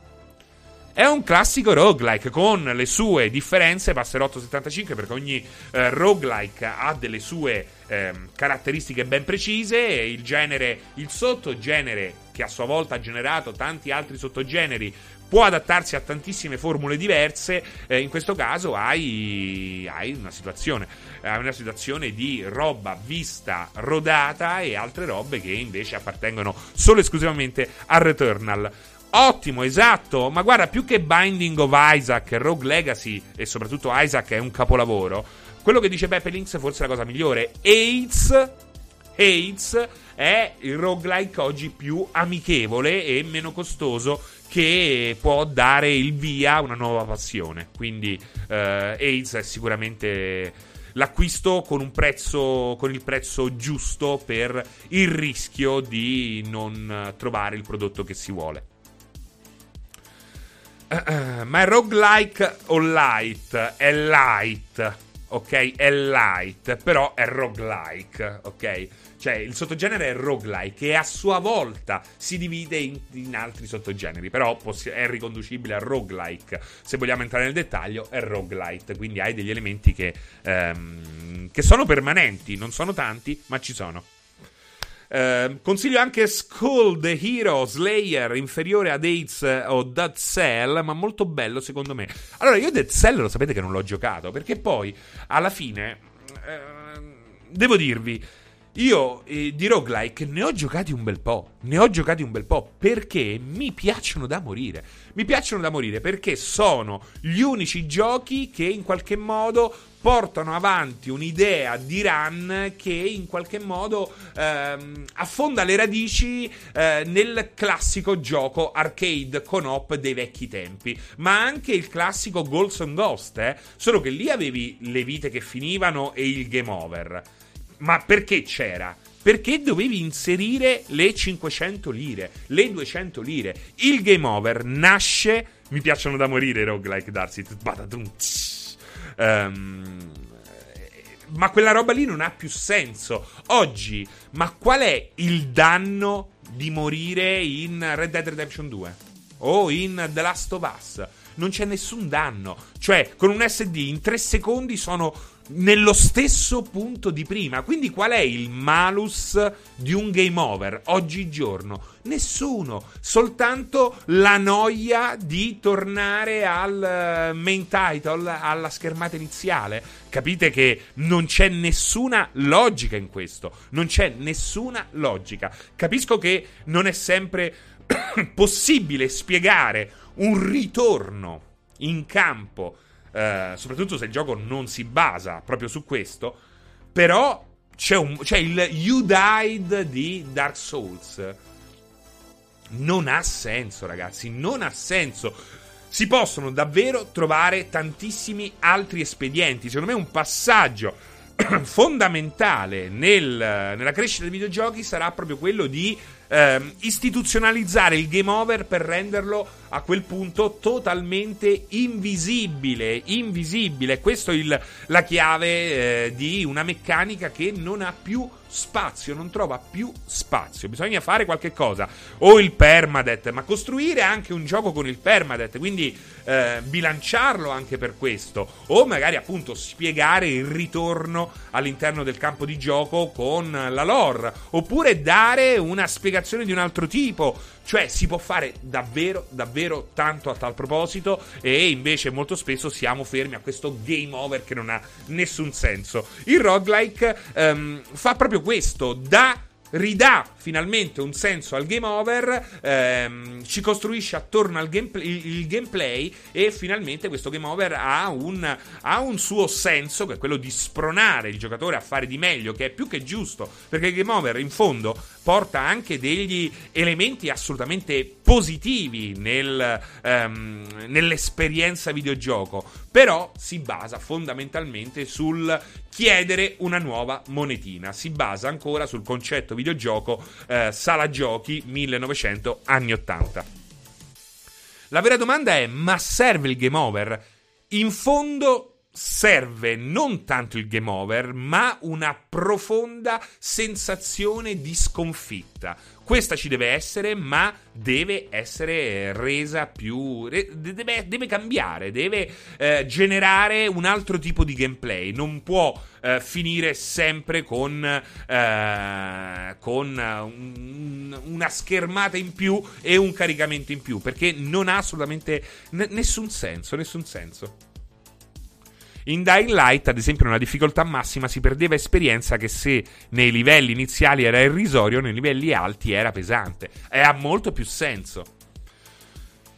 È un classico roguelike con le sue differenze, passerò 875 perché ogni eh, roguelike ha delle sue eh, caratteristiche ben precise, il genere, il sottogenere che a sua volta ha generato tanti altri sottogeneri può adattarsi a tantissime formule diverse. Eh, in questo caso hai, hai una situazione, hai una situazione di roba vista rodata e altre robe che invece appartengono solo e esclusivamente a Returnal. Ottimo, esatto, ma guarda, più che Binding of Isaac, Rogue Legacy e soprattutto Isaac è un capolavoro, quello che dice Beppe Links forse è la cosa migliore. Hades, Hades è il roguelike oggi più amichevole e meno costoso che può dare il via a una nuova passione. Quindi eh, AIDS è sicuramente l'acquisto con prezzo con il prezzo giusto per il rischio di non trovare il prodotto che si vuole. Uh, ma è roguelike o light? È light, ok? È light, però è roguelike, ok? Cioè, il sottogenere è roguelike e a sua volta si divide in, in altri sottogeneri. Però possi- è riconducibile a roguelike. Se vogliamo entrare nel dettaglio, è roguelite. Quindi hai degli elementi che, ehm, che sono permanenti. Non sono tanti, ma ci sono. Uh, consiglio anche Skull the Hero Slayer inferiore ad Hades o Dead Cell, ma molto bello secondo me. Allora, io Dead Cell lo sapete che non l'ho giocato perché poi alla fine uh, devo dirvi io eh, di roguelike ne ho giocati un bel po'. Ne ho giocati un bel po' perché mi piacciono da morire. Mi piacciono da morire perché sono gli unici giochi che in qualche modo portano avanti un'idea di run che in qualche modo ehm, affonda le radici eh, nel classico gioco arcade con op dei vecchi tempi, ma anche il classico Ghosts and Ghost, eh? solo che lì avevi le vite che finivano e il game over. Ma perché c'era? Perché dovevi inserire le 500 lire, le 200 lire. Il game over nasce. Mi piacciono da morire i roguelike Darcy. Um, ma quella roba lì non ha più senso. Oggi, ma qual è il danno di morire in Red Dead Redemption 2? O in The Last of Us? Non c'è nessun danno. Cioè, con un SD in 3 secondi sono nello stesso punto di prima. Quindi qual è il malus di un game over oggigiorno? Nessuno, soltanto la noia di tornare al eh, main title, alla schermata iniziale. Capite che non c'è nessuna logica in questo, non c'è nessuna logica. Capisco che non è sempre <coughs> possibile spiegare un ritorno in campo eh, soprattutto se il gioco non si basa proprio su questo. Però c'è, un, c'è il You Died di Dark Souls. Non ha senso, ragazzi, non ha senso. Si possono davvero trovare tantissimi altri espedienti. Secondo me un passaggio <clears throat> fondamentale nel, nella crescita dei videogiochi sarà proprio quello di ehm, istituzionalizzare il game over per renderlo a quel punto totalmente invisibile. Invisibile. Questa è il, la chiave eh, di una meccanica che non ha più spazio, non trova più spazio. Bisogna fare qualche cosa. O il permadeath, ma costruire anche un gioco con il permadeath, quindi eh, bilanciarlo anche per questo. O magari appunto spiegare il ritorno all'interno del campo di gioco con la lore. Oppure dare una spiegazione di un altro tipo. Cioè si può fare davvero, davvero tanto a tal proposito e invece molto spesso siamo fermi a questo game over che non ha nessun senso. Il roguelike um, fa proprio questo, dà ridà finalmente un senso al game over, ehm, ci costruisce attorno al gameplay, il, gameplay e finalmente questo game over ha un, ha un, suo senso che è quello di spronare il giocatore a fare di meglio, che è più che giusto, perché il game over in fondo porta anche degli elementi assolutamente positivi nel, ehm, nell'esperienza videogioco, però si basa fondamentalmente sul chiedere una nuova monetina, si basa ancora sul concetto videogioco eh, sala giochi 1900 anni 80. La vera domanda è: ma serve il game over? In fondo serve non tanto il game over, ma una profonda sensazione di sconfitta. Questa ci deve essere, ma deve essere resa più. deve, deve cambiare, deve eh, generare un altro tipo di gameplay. Non può eh, finire sempre con, eh, con un, una schermata in più e un caricamento in più, perché non ha assolutamente n- nessun senso. Nessun senso. In Dying Light, ad esempio, nella difficoltà massima si perdeva esperienza che se nei livelli iniziali era irrisorio, nei livelli alti era pesante. E ha molto più senso.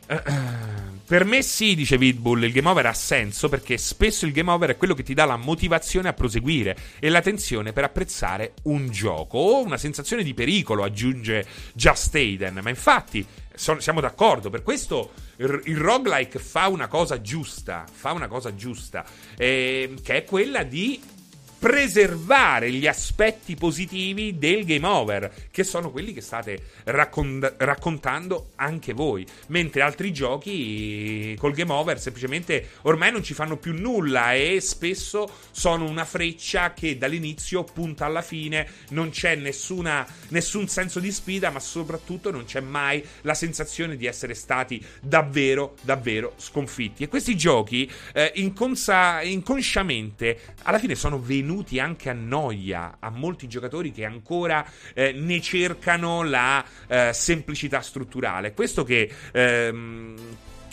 <clears throat> Per me sì, dice Vidbull, il game over ha senso perché spesso il game over è quello che ti dà la motivazione a proseguire e l'attenzione per apprezzare un gioco o una sensazione di pericolo, aggiunge Just Aiden. Ma infatti sono, siamo d'accordo, per questo il, il roguelike fa una cosa giusta, fa una cosa giusta, eh, che è quella di preservare gli aspetti positivi del game over, che sono quelli che state raccont- raccontando anche voi. Mentre altri giochi col game over semplicemente ormai non ci fanno più nulla e spesso sono una freccia che dall'inizio punta alla fine, non c'è nessuna, nessun senso di sfida, ma soprattutto non c'è mai la sensazione di essere stati davvero, davvero sconfitti. E questi giochi eh, inconsa- inconsciamente alla fine sono venuti venuti anche a noia a molti giocatori che ancora eh, ne cercano la eh, semplicità strutturale. Questo che. Ehm,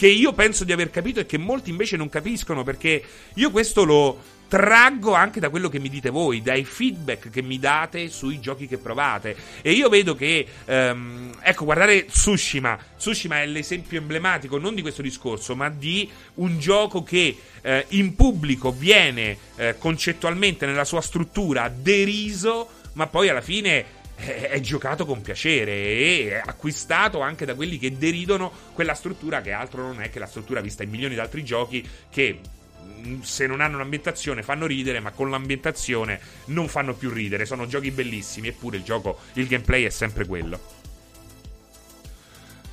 che io penso di aver capito e che molti invece non capiscono perché io questo lo traggo anche da quello che mi dite voi, dai feedback che mi date sui giochi che provate. E io vedo che, um, ecco, guardate Tsushima. Tsushima è l'esempio emblematico non di questo discorso, ma di un gioco che eh, in pubblico viene eh, concettualmente nella sua struttura deriso, ma poi alla fine è giocato con piacere e è acquistato anche da quelli che deridono quella struttura che altro non è che la struttura vista in milioni di altri giochi che se non hanno un'ambientazione fanno ridere, ma con l'ambientazione non fanno più ridere. Sono giochi bellissimi, eppure il gioco, il gameplay è sempre quello.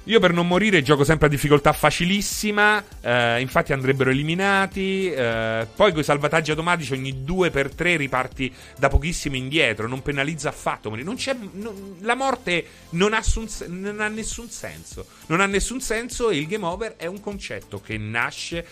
Io per non morire gioco sempre a difficoltà facilissima, eh, infatti andrebbero eliminati, eh, poi con i salvataggi automatici ogni 2x3 riparti da pochissimo indietro, non penalizza affatto, non non, la morte non ha, sun, non ha nessun senso, non ha nessun senso e il game over è un concetto che nasce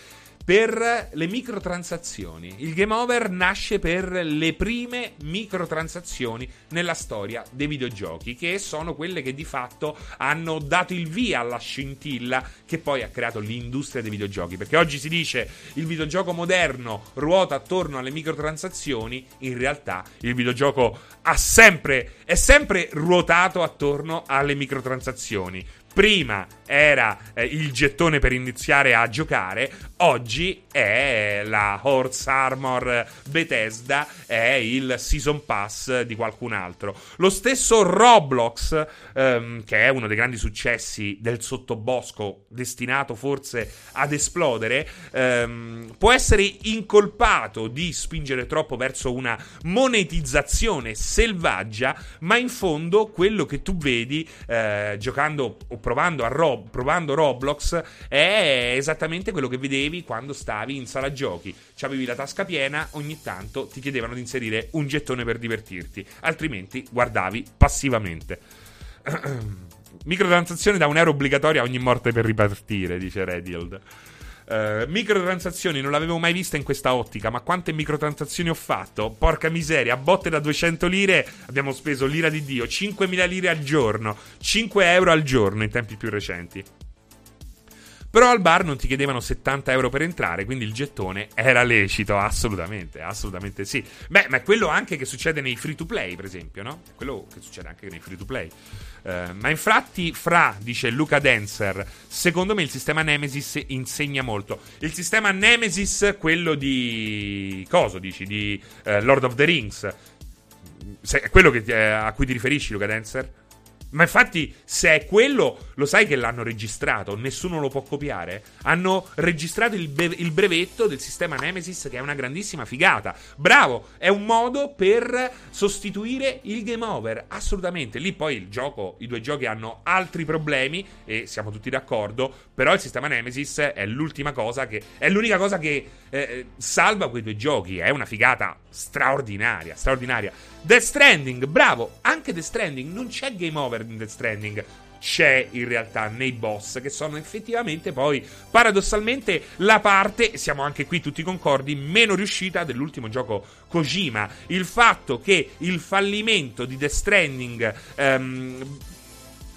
per le microtransazioni. Il game over nasce per le prime microtransazioni nella storia dei videogiochi, che sono quelle che di fatto hanno dato il via alla scintilla che poi ha creato l'industria dei videogiochi. Perché oggi si dice il videogioco moderno ruota attorno alle microtransazioni, in realtà il videogioco sempre, è sempre ruotato attorno alle microtransazioni prima era eh, il gettone per iniziare a giocare, oggi è la Horse Armor Bethesda, è il Season Pass di qualcun altro. Lo stesso Roblox, ehm, che è uno dei grandi successi del sottobosco, destinato forse ad esplodere, ehm, può essere incolpato di spingere troppo verso una monetizzazione selvaggia, ma in fondo quello che tu vedi eh, giocando o provando, a Rob, provando Roblox è esattamente quello che vedevi quando stavi in sala giochi. C'avevi la tasca piena, ogni tanto ti chiedevano di inserire un gettone per divertirti, altrimenti guardavi passivamente. <clears throat> Microtransazione da un euro obbligatoria a ogni morte per ripartire, dice Redild. Uh, microtransazioni non l'avevo mai vista in questa ottica, ma quante microtransazioni ho fatto? Porca miseria, botte da 200 lire abbiamo speso l'ira di Dio, 5.000 lire al giorno, 5 euro al giorno in tempi più recenti. Però al bar non ti chiedevano 70 euro per entrare, quindi il gettone era lecito, assolutamente, assolutamente sì. Beh, ma è quello anche che succede nei free to play, per esempio, no? È quello che succede anche nei free to play. Uh, ma infatti, fra, dice Luca Dancer, secondo me il sistema Nemesis insegna molto. Il sistema Nemesis, quello di... Coso, dici? Di uh, Lord of the Rings. Se, è quello che, uh, a cui ti riferisci, Luca Dancer? Ma infatti, se è quello, lo sai che l'hanno registrato, nessuno lo può copiare. Hanno registrato il, be- il, brevetto del sistema Nemesis, che è una grandissima figata. Bravo, è un modo per sostituire il game over. Assolutamente. Lì poi il gioco, i due giochi hanno altri problemi, e siamo tutti d'accordo. Però il sistema Nemesis è l'ultima cosa che. È l'unica cosa che eh, salva quei due giochi. È una figata straordinaria, straordinaria. Death Stranding, bravo, anche Death Stranding, non c'è game over Death Stranding. C'è in realtà nei boss che sono effettivamente poi paradossalmente la parte, siamo anche qui tutti concordi, meno riuscita dell'ultimo gioco Kojima. Il fatto che il fallimento di Death Stranding ehm,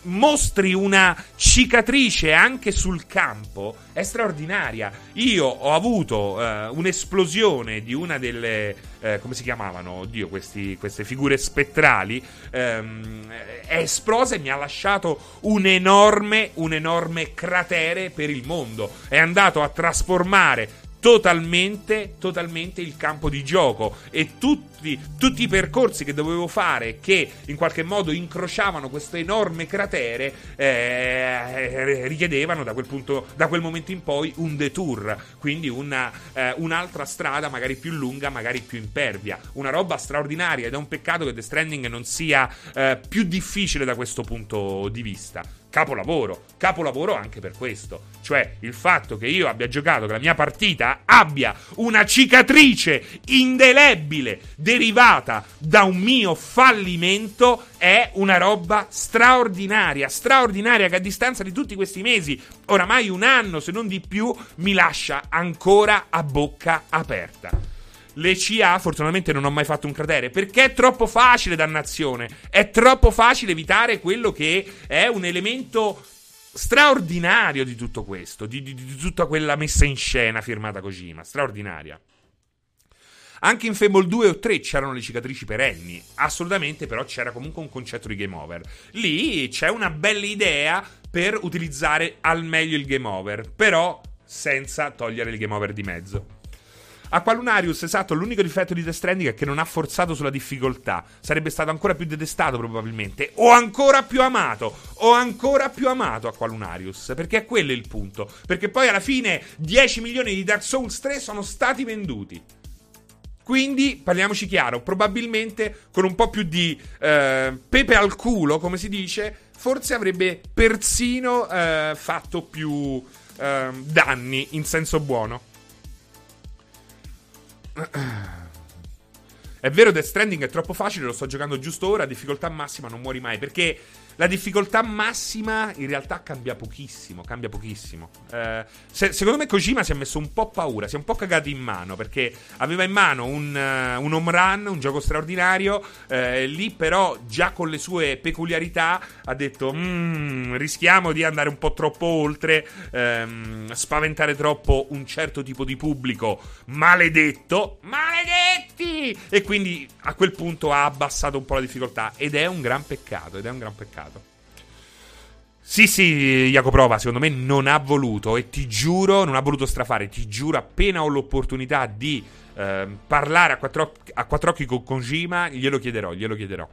mostri una cicatrice anche sul campo è straordinaria. Io ho avuto eh, un'esplosione di una delle. Eh, come si chiamavano? Oddio, questi, queste figure spettrali. Ehm, è esplosa e mi ha lasciato un enorme, un enorme cratere per il mondo. È andato a trasformare totalmente, totalmente il campo di gioco. E tutti, tutti, i percorsi che dovevo fare che in qualche modo incrociavano questo enorme cratere eh, richiedevano da quel, punto, da quel momento in poi un detour, quindi una, eh, un'altra strada magari più lunga, magari più impervia, una roba straordinaria ed è un peccato che The Stranding non sia eh, più difficile da questo punto di vista capolavoro. Capolavoro anche per questo. Cioè, il fatto che io abbia giocato, che la mia partita abbia una cicatrice indelebile derivata da un mio fallimento è una roba straordinaria. Straordinaria che a distanza di tutti questi mesi, oramai un anno se non di più, mi lascia ancora a bocca aperta le CA fortunatamente non ho mai fatto un cratere perché è troppo facile dannazione è troppo facile evitare quello che è un elemento straordinario di tutto questo di, di, di tutta quella messa in scena firmata Kojima straordinaria anche in Fable 2 o 3 c'erano le cicatrici perenni, assolutamente, però c'era comunque un concetto di game over. Lì c'è una bella idea per utilizzare al meglio il game over, però senza togliere il game over di mezzo. Aqualunarius, esatto, l'unico difetto di Death Stranding è che non ha forzato sulla difficoltà. Sarebbe stato ancora più detestato probabilmente. O ancora più amato. O ancora più amato Aqualunarius. Perché è quello il punto. Perché poi alla fine 10 milioni di Dark Souls 3 sono stati venduti. Quindi, parliamoci chiaro, probabilmente con un po' più di eh, pepe al culo, come si dice, forse avrebbe persino eh, fatto più eh, danni in senso buono. È vero, Death Stranding è troppo facile, lo sto giocando giusto ora, difficoltà massima, non muori mai. Perché la difficoltà massima in realtà cambia pochissimo, cambia pochissimo. Eh, se, secondo me Kojima si è messo un po' paura, si è un po' cagato in mano perché aveva in mano un, uh, un home run, un gioco straordinario, eh, lì però già con le sue peculiarità ha detto mm, rischiamo di andare un po' troppo oltre, ehm, spaventare troppo un certo tipo di pubblico maledetto, maledetti! E quindi a quel punto ha abbassato un po' la difficoltà ed è un gran peccato, ed è un gran peccato. Sì, sì, Jacoprova, secondo me non ha voluto e ti giuro, non ha voluto strafare, ti giuro appena ho l'opportunità di eh, parlare a quattro, a quattro occhi con Kojima, glielo chiederò, glielo chiederò.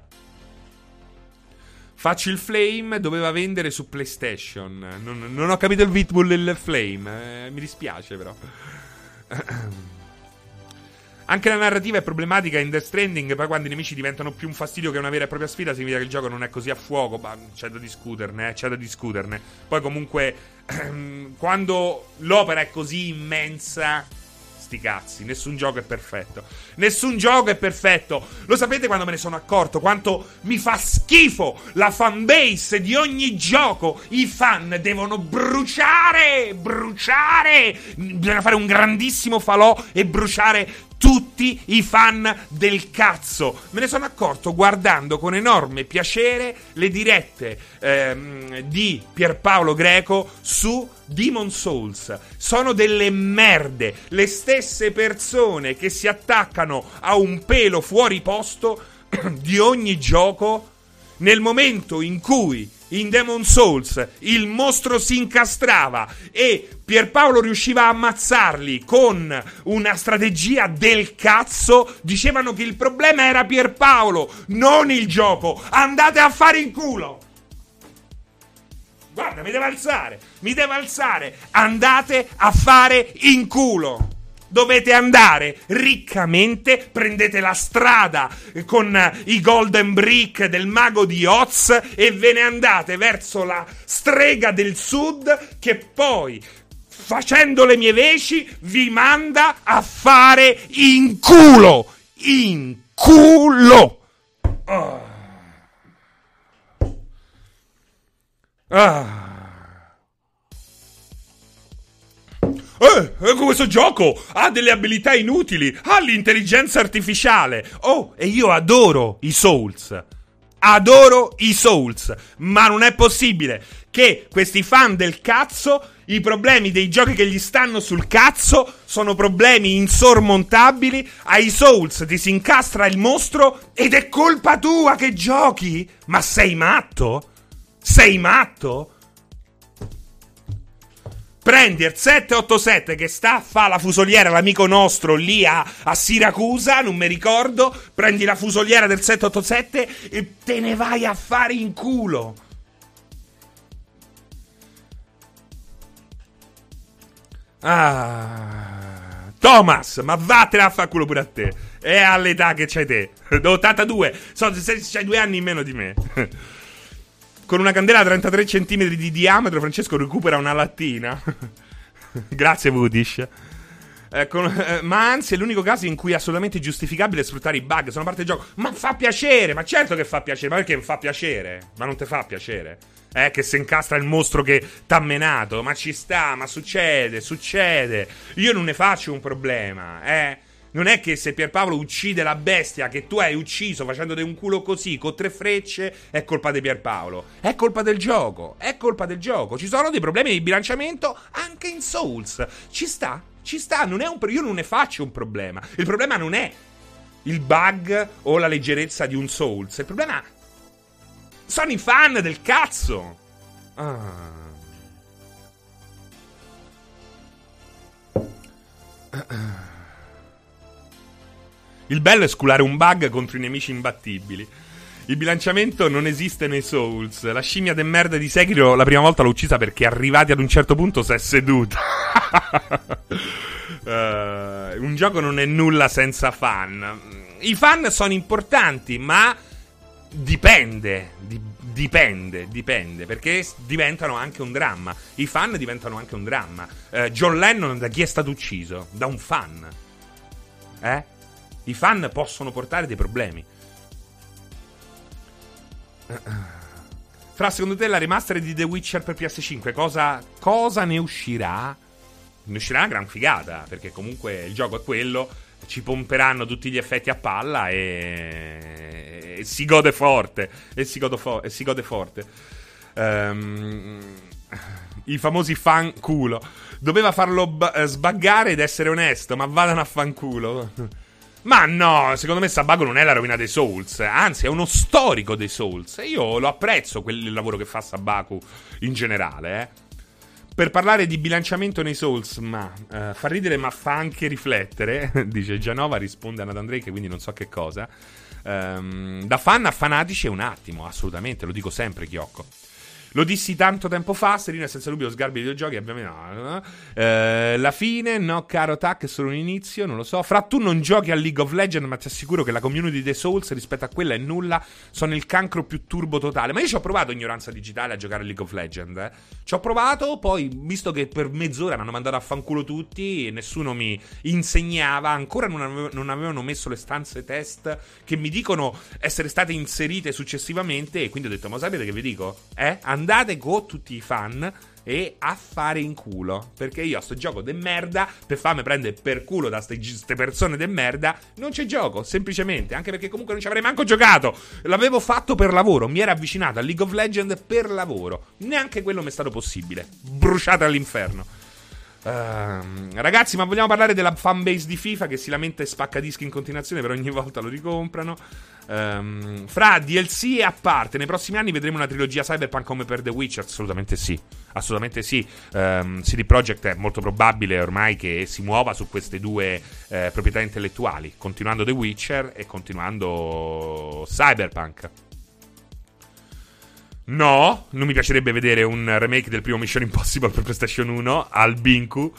Faccio il Flame, doveva vendere su PlayStation. Non, non ho capito il Vitbull del Flame. Eh, mi dispiace, però. <clears throat> Anche la narrativa è problematica in Death Stranding. Poi, quando i nemici diventano più un fastidio che una vera e propria sfida, significa che il gioco non è così a fuoco. Ma c'è da discuterne, eh, c'è da discuterne. Poi, comunque, <clears throat> quando l'opera è così immensa sti cazzi, nessun gioco è perfetto. Nessun gioco è perfetto. Lo sapete quando me ne sono accorto? Quanto mi fa schifo la fanbase di ogni gioco. I fan devono bruciare, bruciare. Bisogna fare un grandissimo falò e bruciare tutti i fan del cazzo. Me ne sono accorto guardando con enorme piacere le dirette ehm, di Pierpaolo Greco su Demon Souls. Sono delle merde. Le stesse persone che si attaccano a un pelo fuori posto <clears throat> di ogni gioco nel momento in cui in Demon Souls il mostro si incastrava e Pierpaolo riusciva a ammazzarli con una strategia del cazzo, dicevano che il problema era Pierpaolo, non il gioco. Andate a fare in culo! Guarda, mi deve alzare, mi deve alzare. Andate a fare in culo dovete andare riccamente, prendete la strada con i golden brick del mago di Oz e ve ne andate verso la strega del sud che poi facendo le mie veci vi manda a fare in culo in culo ah. ah. Eh, questo gioco ha delle abilità inutili, ha l'intelligenza artificiale. Oh, e io adoro i Souls. Adoro i Souls, ma non è possibile che questi fan del cazzo, i problemi dei giochi che gli stanno sul cazzo, sono problemi insormontabili. Ai Souls ti si incastra il mostro ed è colpa tua che giochi? Ma sei matto? Sei matto? Prendi il 787 che sta a fare la fusoliera, l'amico nostro lì a, a, Siracusa, non mi ricordo, prendi la fusoliera del 787 e te ne vai a fare in culo. Ah. Thomas, ma vattene a fare culo pure a te. È all'età che c'hai te. <laughs> 82. So, c'hai due anni in meno di me. <laughs> Con una candela a 33 cm di diametro, Francesco recupera una lattina. <laughs> Grazie, Vudish. Eh, con, eh, ma anzi è l'unico caso in cui è assolutamente giustificabile sfruttare i bug. Sono parte del gioco. Ma fa piacere, ma certo che fa piacere. Ma perché fa piacere? Ma non ti fa piacere? Eh, che si incastra il mostro che t'ha menato. Ma ci sta, ma succede, succede. Io non ne faccio un problema, eh. Non è che se Pierpaolo uccide la bestia che tu hai ucciso facendoti un culo così con tre frecce è colpa di Pierpaolo. È colpa del gioco. È colpa del gioco. Ci sono dei problemi di bilanciamento anche in Souls. Ci sta? Ci sta. Non è un, io non ne faccio un problema. Il problema non è il bug o la leggerezza di un Souls. Il problema sono i fan del cazzo. Ah. Uh-uh. <clears throat> Il bello è sculare un bug contro i nemici imbattibili. Il bilanciamento non esiste nei Souls. La scimmia de merda di Sekiro la prima volta l'ho uccisa perché arrivati ad un certo punto si è seduta. uh, <laughs> un gioco non è nulla senza fan. I fan sono importanti, ma dipende. Di, dipende, dipende. Perché diventano anche un dramma. I fan diventano anche un dramma. Uh, John Lennon da chi è stato ucciso? Da un fan. Eh? I fan possono portare dei problemi. Fra, secondo te la remaster di The Witcher per PS5, cosa, cosa ne uscirà? Ne uscirà una gran figata, perché comunque il gioco è quello, ci pomperanno tutti gli effetti a palla e, e si gode forte. E si gode, fo- e si gode forte. Um, I famosi fan culo. Doveva farlo b- sbaggare ed essere onesto, ma vadano a fanculo. Ma no, secondo me Sabago non è la rovina dei Souls, anzi è uno storico dei Souls. E io lo apprezzo quel, lavoro che fa Sabaku in generale, eh. Per parlare di bilanciamento nei Souls, ma uh, fa ridere ma fa anche riflettere, <laughs> dice Gianova, risponde a Nathan Drake, quindi non so che cosa. Um, da fan a fanatici è un attimo, assolutamente, lo dico sempre, Chiocco. Lo dissi tanto tempo fa, Serino è senza dubbio sgarbi i videogiochi. No, eh, la fine, no caro Tac, è solo un inizio, non lo so. Fra tu non giochi a League of Legends, ma ti assicuro che la community dei Souls rispetto a quella è nulla, sono il cancro più turbo totale. Ma io ci ho provato ignoranza digitale a giocare a League of Legends, eh. Ci ho provato, poi, visto che per mezz'ora mi hanno mandato a fanculo tutti e nessuno mi insegnava, ancora non, avevo, non avevano messo le stanze test che mi dicono essere state inserite successivamente e quindi ho detto, ma sapete che vi dico? Eh? Andate andate con tutti i fan e a fare in culo. Perché io a sto gioco de merda, per farmi prendere per culo da queste persone de merda, non c'è gioco, semplicemente. Anche perché comunque non ci avrei manco giocato. L'avevo fatto per lavoro, mi era avvicinato a League of Legends per lavoro. Neanche quello mi è stato possibile. Bruciata all'inferno. Uh, ragazzi, ma vogliamo parlare della fanbase di FIFA che si lamenta e spacca dischi in continuazione per ogni volta lo ricomprano? Um, fra DLC e a parte, nei prossimi anni vedremo una trilogia Cyberpunk come per The Witcher? Assolutamente sì. Assolutamente sì. Um, CD Projekt è molto probabile ormai che si muova su queste due eh, proprietà intellettuali, continuando The Witcher e continuando Cyberpunk. No, non mi piacerebbe vedere un remake del primo Mission Impossible per PlayStation 1 al Binku.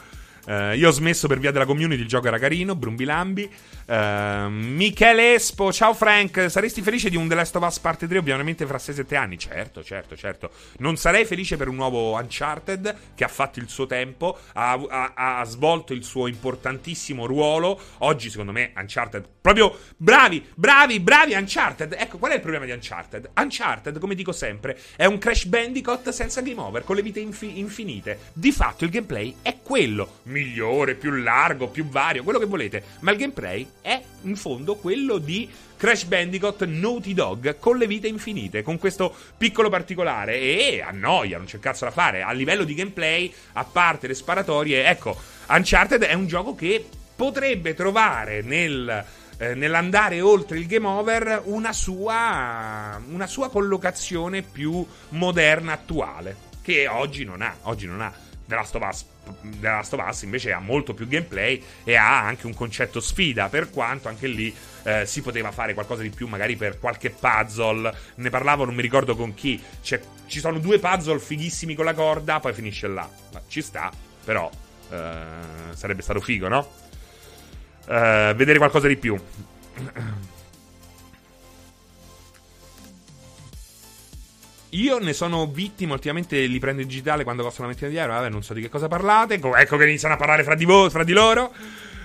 Uh, io ho smesso per via della community, il gioco era carino, Brumbilambi. Uh, Michele Espo, ciao Frank, saresti felice di un The Last of Us Parte 3 ovviamente fra 6-7 anni? Certo, certo, certo. Non sarei felice per un nuovo Uncharted che ha fatto il suo tempo, ha, ha, ha svolto il suo importantissimo ruolo. Oggi secondo me Uncharted, proprio bravi, bravi, bravi Uncharted. Ecco, qual è il problema di Uncharted? Uncharted, come dico sempre, è un Crash Bandicoot senza game over, con le vite infi- infinite. Di fatto il gameplay è quello migliore, più largo, più vario, quello che volete. Ma il gameplay è in fondo quello di Crash Bandicoot Naughty Dog con le vite infinite, con questo piccolo particolare. E annoia, non c'è cazzo da fare. A livello di gameplay, a parte le sparatorie, ecco, Uncharted è un gioco che potrebbe trovare nel eh, nell'andare oltre il game over una sua, una sua collocazione più moderna, attuale, che oggi non ha. Oggi non ha. The Last of Us The Last of Us invece ha molto più gameplay e ha anche un concetto sfida, per quanto anche lì eh, si poteva fare qualcosa di più, magari per qualche puzzle. Ne parlavo, non mi ricordo con chi. C'è, ci sono due puzzle fighissimi con la corda, poi finisce là. Ma ci sta, però eh, sarebbe stato figo, no? Eh, vedere qualcosa di più. <clears throat> Io ne sono vittima, ultimamente li prendo in digitale quando costa una ventina di euro. Vabbè, non so di che cosa parlate. Ecco che iniziano a parlare fra di, voi, fra di loro.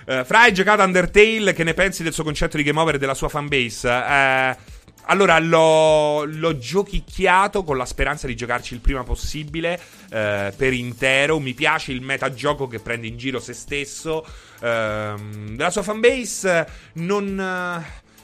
Uh, fra hai giocato Undertale, che ne pensi del suo concetto di game over e della sua fanbase? Uh, allora, l'ho, l'ho, giochicchiato con la speranza di giocarci il prima possibile uh, per intero. Mi piace il metagioco che prende in giro se stesso. Uh, della sua fanbase non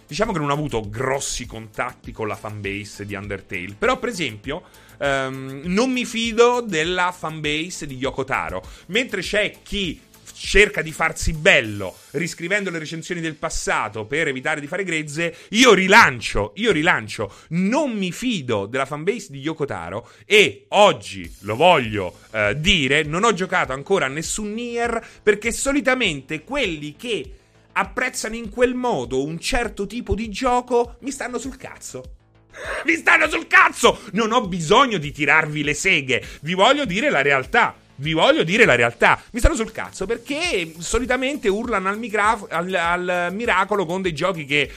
diciamo che non ho avuto grossi contatti con la fanbase di Undertale. Però, per esempio, um, non mi fido della fanbase di Yoko Taro. Mentre c'è chi cerca di farsi bello riscrivendo le recensioni del passato per evitare di fare grezze, io rilancio, io rilancio, non mi fido della fanbase di Yoko Taro e oggi lo voglio uh, dire, non ho giocato ancora a nessun Nier perché solitamente quelli che apprezzano in quel modo un certo tipo di gioco, mi stanno sul cazzo. Mi stanno sul cazzo! Non ho bisogno di tirarvi le seghe, vi voglio dire la realtà. Vi voglio dire la realtà. Mi stanno sul cazzo perché solitamente urlano al, micra- al, al miracolo con dei giochi che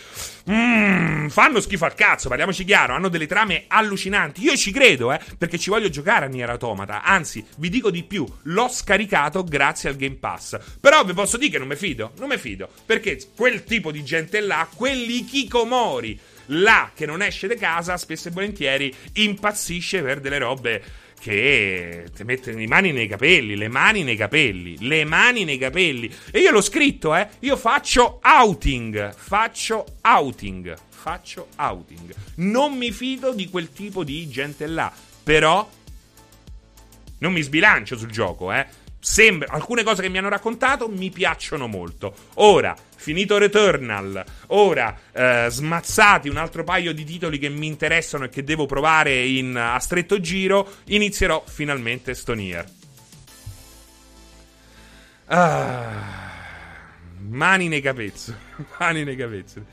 mm, fanno schifo al cazzo. Parliamoci chiaro, hanno delle trame allucinanti. Io ci credo, eh, perché ci voglio giocare a Nier Automata. Anzi, vi dico di più, l'ho scaricato grazie al Game Pass. Però vi posso dire che non mi fido. Non mi fido. Perché quel tipo di gente là, quelli Kikomori là che non esce di casa, spesso e volentieri impazzisce per delle robe che ti mettono le mani nei capelli, le mani nei capelli, le mani nei capelli. E io l'ho scritto, eh. Io faccio outing, faccio outing, faccio outing. Non mi fido di quel tipo di gente là. Però non mi sbilancio sul gioco, eh. Sembra, alcune cose che mi hanno raccontato mi piacciono molto. Ora, finito Returnal, ora eh, smazzati un altro paio di titoli che mi interessano e che devo provare in, a stretto giro, inizierò finalmente Stonier. Ah, mani nei capezzoli, <laughs> mani nei capezzoli.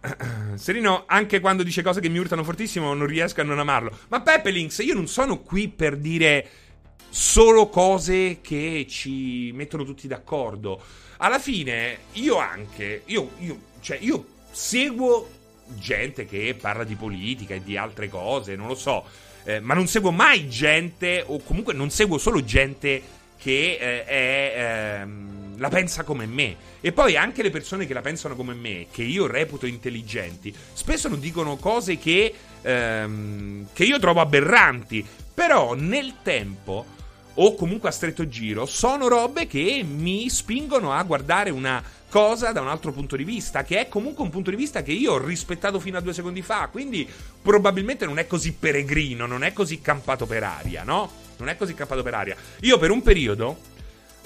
<clears throat> Serino, anche quando dice cose che mi urtano fortissimo, non riesco a non amarlo. Ma Peppe Links, io non sono qui per dire solo cose che ci mettono tutti d'accordo. Alla fine, io anche, io, io, cioè, io seguo gente che parla di politica e di altre cose, non lo so, eh, ma non seguo mai gente, o comunque non seguo solo gente che eh, è, ehm, la pensa come me. E poi anche le persone che la pensano come me, che io reputo intelligenti, spesso non dicono cose che, ehm, che io trovo aberranti. Però nel tempo o comunque a stretto giro, sono robe che mi spingono a guardare una cosa da un altro punto di vista, che è comunque un punto di vista che io ho rispettato fino a due secondi fa, quindi probabilmente non è così peregrino, non è così campato per aria, no? Non è così campato per aria. Io per un periodo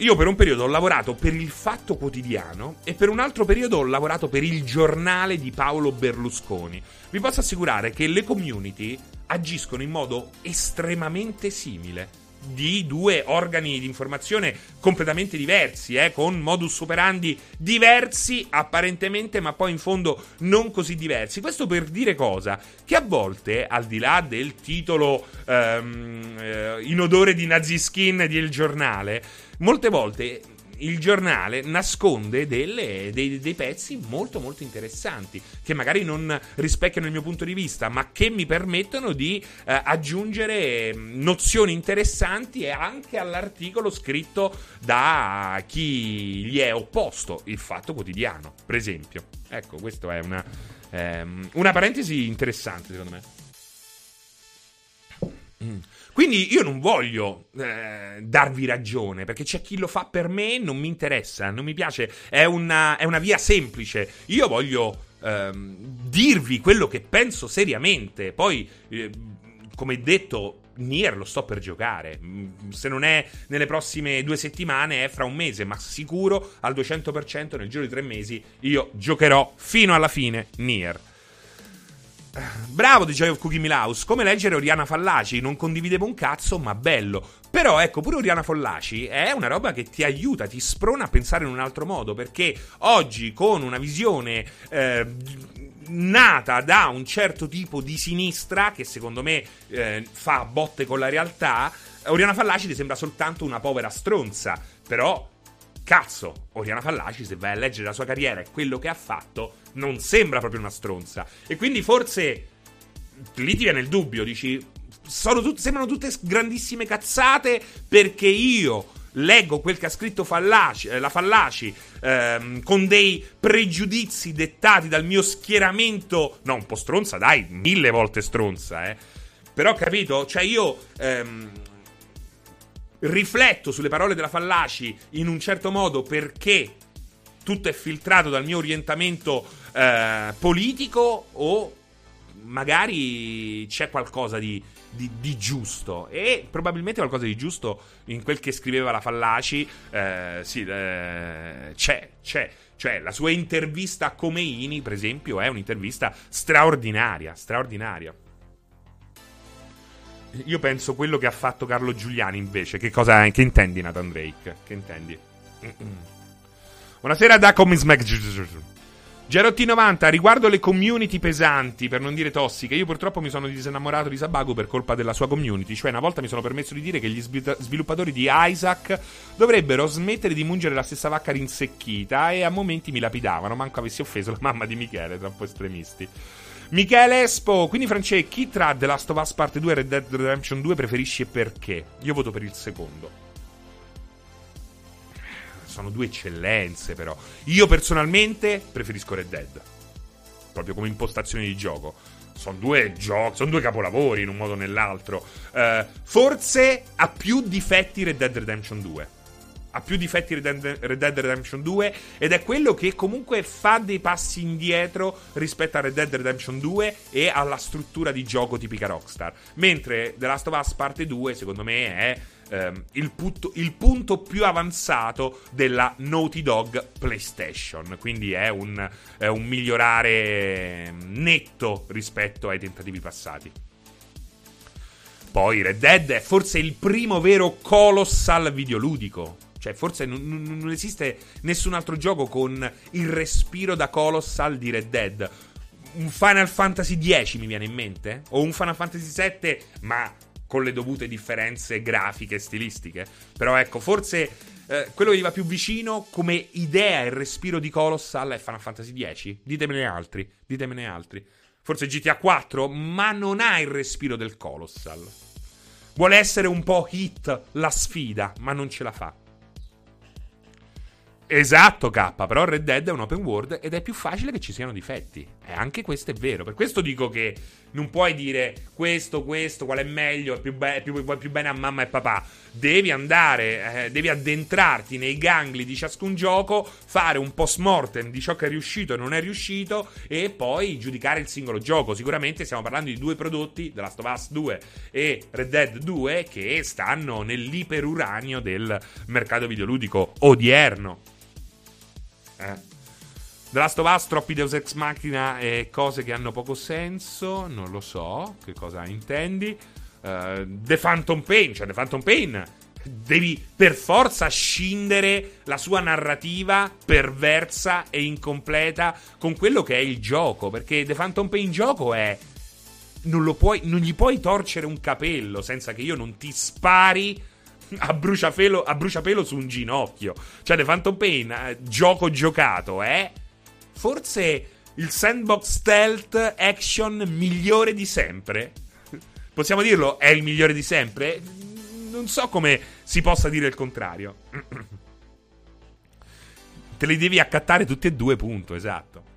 io per un periodo ho lavorato per il Fatto Quotidiano e per un altro periodo ho lavorato per il giornale di Paolo Berlusconi. Vi posso assicurare che le community agiscono in modo estremamente simile di due organi di informazione completamente diversi, eh, con modus operandi diversi apparentemente, ma poi in fondo non così diversi. Questo per dire cosa? Che a volte, al di là del titolo ehm, eh, in odore di nazi skin del giornale, molte volte il giornale nasconde delle, dei, dei, pezzi molto molto interessanti che magari non rispecchiano il mio punto di vista ma che mi permettono di eh, aggiungere mm, nozioni interessanti e anche all'articolo scritto da chi gli è opposto il fatto quotidiano per esempio ecco questa è una, ehm, una parentesi interessante secondo me mm. Quindi io non voglio eh, darvi ragione, perché c'è chi lo fa per me, non mi interessa, non mi piace, è una, è una via semplice. Io voglio ehm, dirvi quello che penso seriamente. Poi, eh, come detto, Nier lo sto per giocare. Mm, se non è nelle prossime due settimane, è fra un mese, ma sicuro al 200% nel giro di tre mesi io giocherò fino alla fine Nier. Bravo of Cookie Milhouse, come leggere Oriana Fallaci, non condividevo un cazzo, ma bello. Però ecco, pure Oriana Fallaci è una roba che ti aiuta, ti sprona a pensare in un altro modo, perché oggi con una visione eh, nata da un certo tipo di sinistra, che secondo me eh, fa botte con la realtà, Oriana Fallaci ti sembra soltanto una povera stronza, però cazzo, Oriana Fallaci, se vai a leggere la sua carriera e quello che ha fatto, non sembra proprio una stronza. E quindi forse lì ti viene il dubbio, dici, tut- sembrano tutte grandissime cazzate perché io leggo quel che ha scritto Fallaci, eh, la Fallaci ehm, con dei pregiudizi dettati dal mio schieramento, no, un po' stronza, dai, mille volte stronza, eh. Però capito? Cioè io ehm, rifletto sulle parole della Fallaci in un certo modo perché tutto è filtrato dal mio orientamento eh, politico o magari c'è qualcosa di, di, di, giusto. E probabilmente qualcosa di giusto in quel che scriveva la Fallaci eh, sì, eh, c'è, c'è. Cioè la sua intervista a Comeini per esempio è un'intervista straordinaria straordinaria io penso quello che ha fatto Carlo Giuliani invece. Che cosa che intendi, Nathan Drake? Che intendi? Buonasera da Comics Mag. Gerotti90, riguardo le community pesanti, per non dire tossiche, io purtroppo mi sono disinnamorato di Sabaku per colpa della sua community. Cioè, una volta mi sono permesso di dire che gli sviluppatori di Isaac dovrebbero smettere di mungere la stessa vacca rinsecchita e a momenti mi lapidavano, manco avessi offeso la mamma di Michele, troppo estremisti. Michele Espo, quindi Francesco, chi tra The Last of Us Part 2 e Red Dead Redemption 2 preferisci e perché? Io voto per il secondo. Sono due eccellenze però. Io personalmente preferisco Red Dead. proprio come impostazione di gioco. Sono due giochi, sono due capolavori in un modo o nell'altro. Uh, forse ha più difetti Red Dead Redemption 2 ha più difetti Red Dead Redemption 2 ed è quello che comunque fa dei passi indietro rispetto a Red Dead Redemption 2 e alla struttura di gioco tipica Rockstar. Mentre The Last of Us Parte 2 secondo me è ehm, il, punto, il, punto, più avanzato della Naughty Dog PlayStation, quindi è un, è un migliorare netto rispetto ai tentativi passati. Poi Red Dead è forse il primo vero colossal videoludico cioè, forse non, non, esiste nessun altro gioco con il respiro da Colossal di Red Dead. Un Final Fantasy X mi viene in mente? O un Final Fantasy VII, ma con le dovute differenze grafiche e stilistiche. Però ecco, forse eh, quello che gli va più vicino come idea e respiro di Colossal è Final Fantasy X. Ditemene altri, ditemene altri. Forse GTA 4, ma non ha il respiro del Colossal. Vuole essere un po' hit la sfida, ma non ce la fa. Esatto, K, però Red Dead è un open world ed è più facile che ci siano difetti. E anche questo è vero. Per questo dico che non puoi dire questo, questo, qual è meglio, è più, be- più, più bene a mamma e papà. Devi andare, eh, devi addentrarti nei gangli di ciascun gioco, fare un post mortem di ciò che è riuscito e non è riuscito e poi giudicare il singolo gioco. Sicuramente stiamo parlando di due prodotti, The Last of Us 2 e Red Dead 2, che stanno nell'iperuranio del mercato videoludico odierno. Eh. The Last of Us, troppi Deus Ex Machina e cose che hanno poco senso. Non lo so che cosa intendi. Uh, The Phantom Pain, cioè The Phantom Pain. Devi per forza scindere la sua narrativa perversa e incompleta con quello che è il gioco. Perché The Phantom Pain gioco è. Non, puoi, non gli puoi torcere un capello senza che io non ti spari <laughs> a bruciapelo, a bruciapelo su un ginocchio. Cioè, The Phantom Pain, eh, gioco giocato, è forse il sandbox stealth action migliore di sempre. Possiamo dirlo? È il migliore di sempre? Non so come si possa dire il contrario. <clears throat> Te li devi accattare tutti e due, punto, esatto.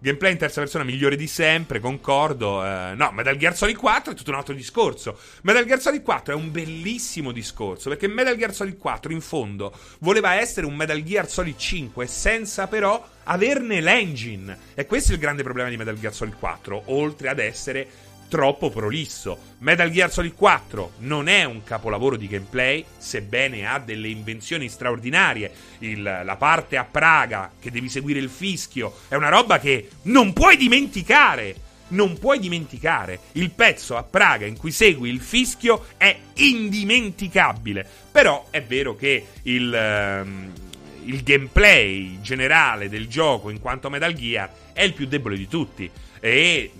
Gameplay in terza persona migliore di sempre, concordo. Eh, no, Metal Gear Solid 4 è tutto un altro discorso. Metal Gear Solid 4 è un bellissimo discorso, perché Metal Gear Solid 4 in fondo voleva essere un Metal Gear Solid 5 senza però averne l'engine. E questo è il grande problema di Metal Gear Solid 4, oltre ad essere troppo prolisso. Metal Gear Solid 4 non è un capolavoro di gameplay, sebbene ha delle invenzioni straordinarie. Il, la parte a Praga che devi seguire il fischio è una roba che non puoi dimenticare. Non puoi dimenticare. Il pezzo a Praga in cui segui il fischio è indimenticabile. Però è vero che il. Um, il gameplay generale del gioco in quanto Metal Gear è il più debole di tutti. E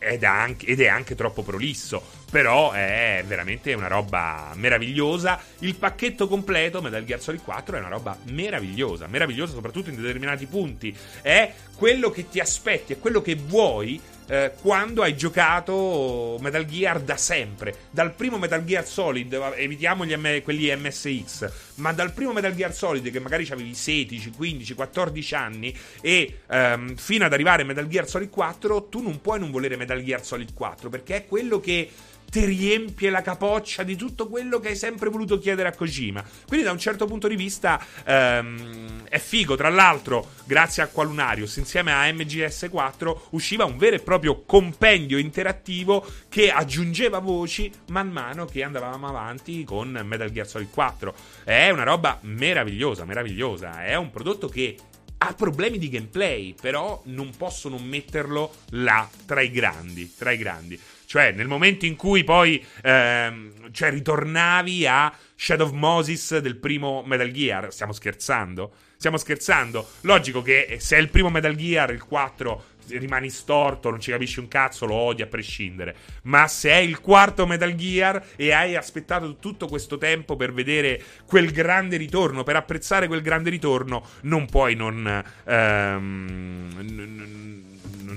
ed, anche, ed, è anche troppo prolisso. Però è veramente una roba meravigliosa. Il pacchetto completo, Metal Gear Solid 4, è una roba meravigliosa. Meravigliosa soprattutto in determinati punti. È quello che ti aspetti, è quello che vuoi eh, quando hai giocato Metal Gear da sempre. Dal primo Metal Gear Solid, evitiamo M- quelli MSX, ma dal primo Metal Gear Solid che magari avevi 16, 15, 14 anni e ehm, fino ad arrivare a Metal Gear Solid 4, tu non puoi non volere Metal Gear Solid 4 perché è quello che ti riempie la capoccia di tutto quello che hai sempre voluto chiedere a Kojima. Quindi, da un certo punto di vista, ehm, è figo. Tra l'altro, grazie a Qualunarius, insieme a MGS4, usciva un vero e proprio compendio interattivo che aggiungeva voci man mano che andavamo avanti con Metal Gear Solid 4. È una roba meravigliosa, meravigliosa. È un prodotto che ha problemi di gameplay, però non posso non metterlo là tra i grandi, tra i grandi. Cioè, nel momento in cui poi ehm, cioè, ritornavi a Shadow of Moses del primo Metal Gear, stiamo scherzando? Stiamo scherzando? Logico che se è il primo Metal Gear, il 4 rimani storto, non ci capisci un cazzo, lo odi a prescindere. Ma se è il quarto Metal Gear e hai aspettato tutto questo tempo per vedere quel grande ritorno, per apprezzare quel grande ritorno, non puoi non. Ehm,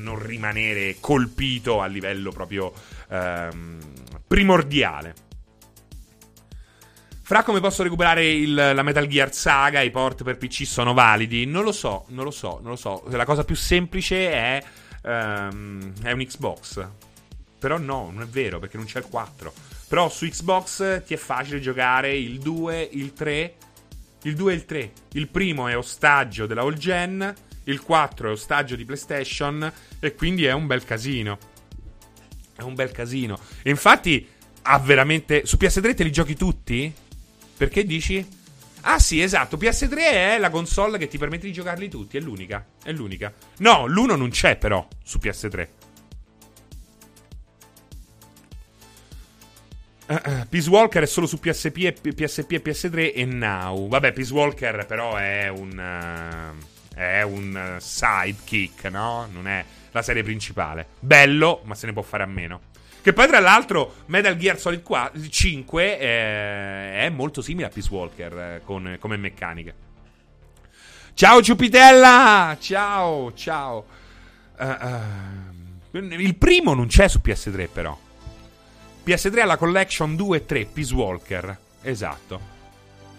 non rimanere colpito a livello proprio ehm, primordiale. Fra come posso recuperare il, la Metal Gear Saga, i port per PC sono validi? Non lo so, non lo so, non lo so. La cosa più semplice è ehm, è un Xbox. Però no, non è vero perché non c'è il 4. Però su Xbox ti è facile giocare il 2, il 3. Il 2 e il 3. Il primo è ostaggio della all gen. Il 4 è ostaggio di PlayStation. E quindi è un bel casino. È un bel casino. E infatti ha veramente. Su PS3 te li giochi tutti? Perché dici? Ah sì, esatto, PS3 è la console che ti permette di giocarli tutti, è l'unica, è l'unica. No, l'uno non c'è però su PS3. Uh, uh, Peace Walker è solo su PSP e, PSP e PS3 e Now. Vabbè, Peace Walker però è un... Uh, è un sidekick, no? Non è la serie principale. Bello, ma se ne può fare a meno. Che poi, tra l'altro, Metal Gear Solid 4, 5 eh, è molto simile a Peace Walker eh, con, come meccanica. Ciao Giupitella! Ciao, ciao. Uh, il primo non c'è su PS3, però. PS3 ha la collection 2 e 3, Peace Walker. Esatto.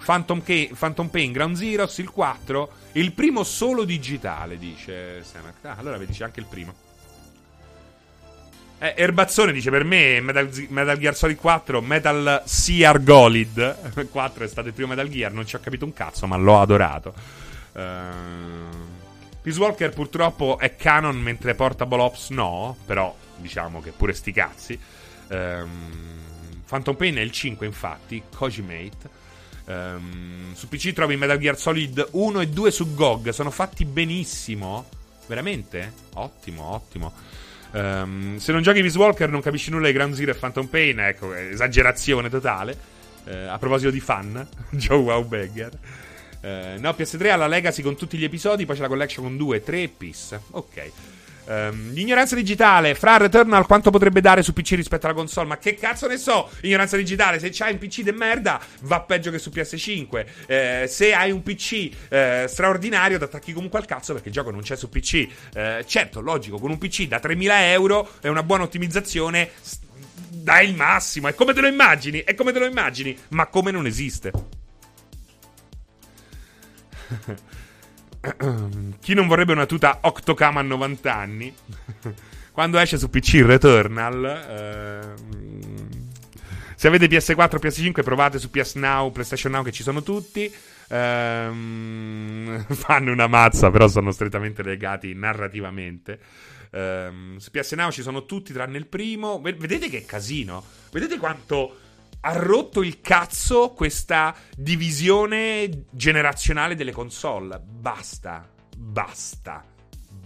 Phantom, K- Phantom Pain, Ground Zeroes, il 4. Il primo solo digitale, dice Semac. Ah, allora vedi, c'è anche il primo. Eh, Erbazzone dice per me Metal, Metal, Gear Solid 4 Metal Gear Golid 4 è stato il primo Metal Gear non ci ho capito un cazzo ma l'ho adorato. Uh, Peace Walker purtroppo è canon mentre Portable Ops no però diciamo che pure sti cazzi. Um, Phantom Pain è il 5 infatti Kojimate um, su PC trovi Metal Gear Solid 1 e 2 su GOG sono fatti benissimo veramente? Ottimo ottimo Um, se non giochi Peace Walker non capisci nulla di Ground Zero e Phantom Pain, ecco, esagerazione totale. Uh, a proposito di fan, <laughs> Joe Wowbagger. Uh, no, PS3 ha la Legacy con tutti gli episodi, poi c'è la collection con 2, 3 PIS. Ok. Um, l'ignoranza digitale, fra Returnal quanto potrebbe dare su PC rispetto alla console? Ma che cazzo ne so? Ignoranza digitale, se c'hai un PC de merda, va peggio che su PS5. Eh, se hai un PC eh, straordinario, ti attacchi comunque al cazzo perché il gioco non c'è su PC. Eh, certo, logico, con un PC da 3000 euro è una buona ottimizzazione. Dai il massimo, è come te lo immagini, è come te lo immagini, ma come non esiste. <laughs> <clears throat> Chi non vorrebbe una tuta Octocam a 90 anni? <laughs> Quando esce su PC Returnal. Ehm, se avete PS4 o PS5, provate su PS Now, PlayStation Now, che ci sono tutti. Ehm, <laughs> fanno una mazza, però sono strettamente legati narrativamente. Ehm, su PS Now ci sono tutti tranne il primo. Vedete che casino? Vedete quanto ha rotto il cazzo questa divisione generazionale delle console. Basta, basta,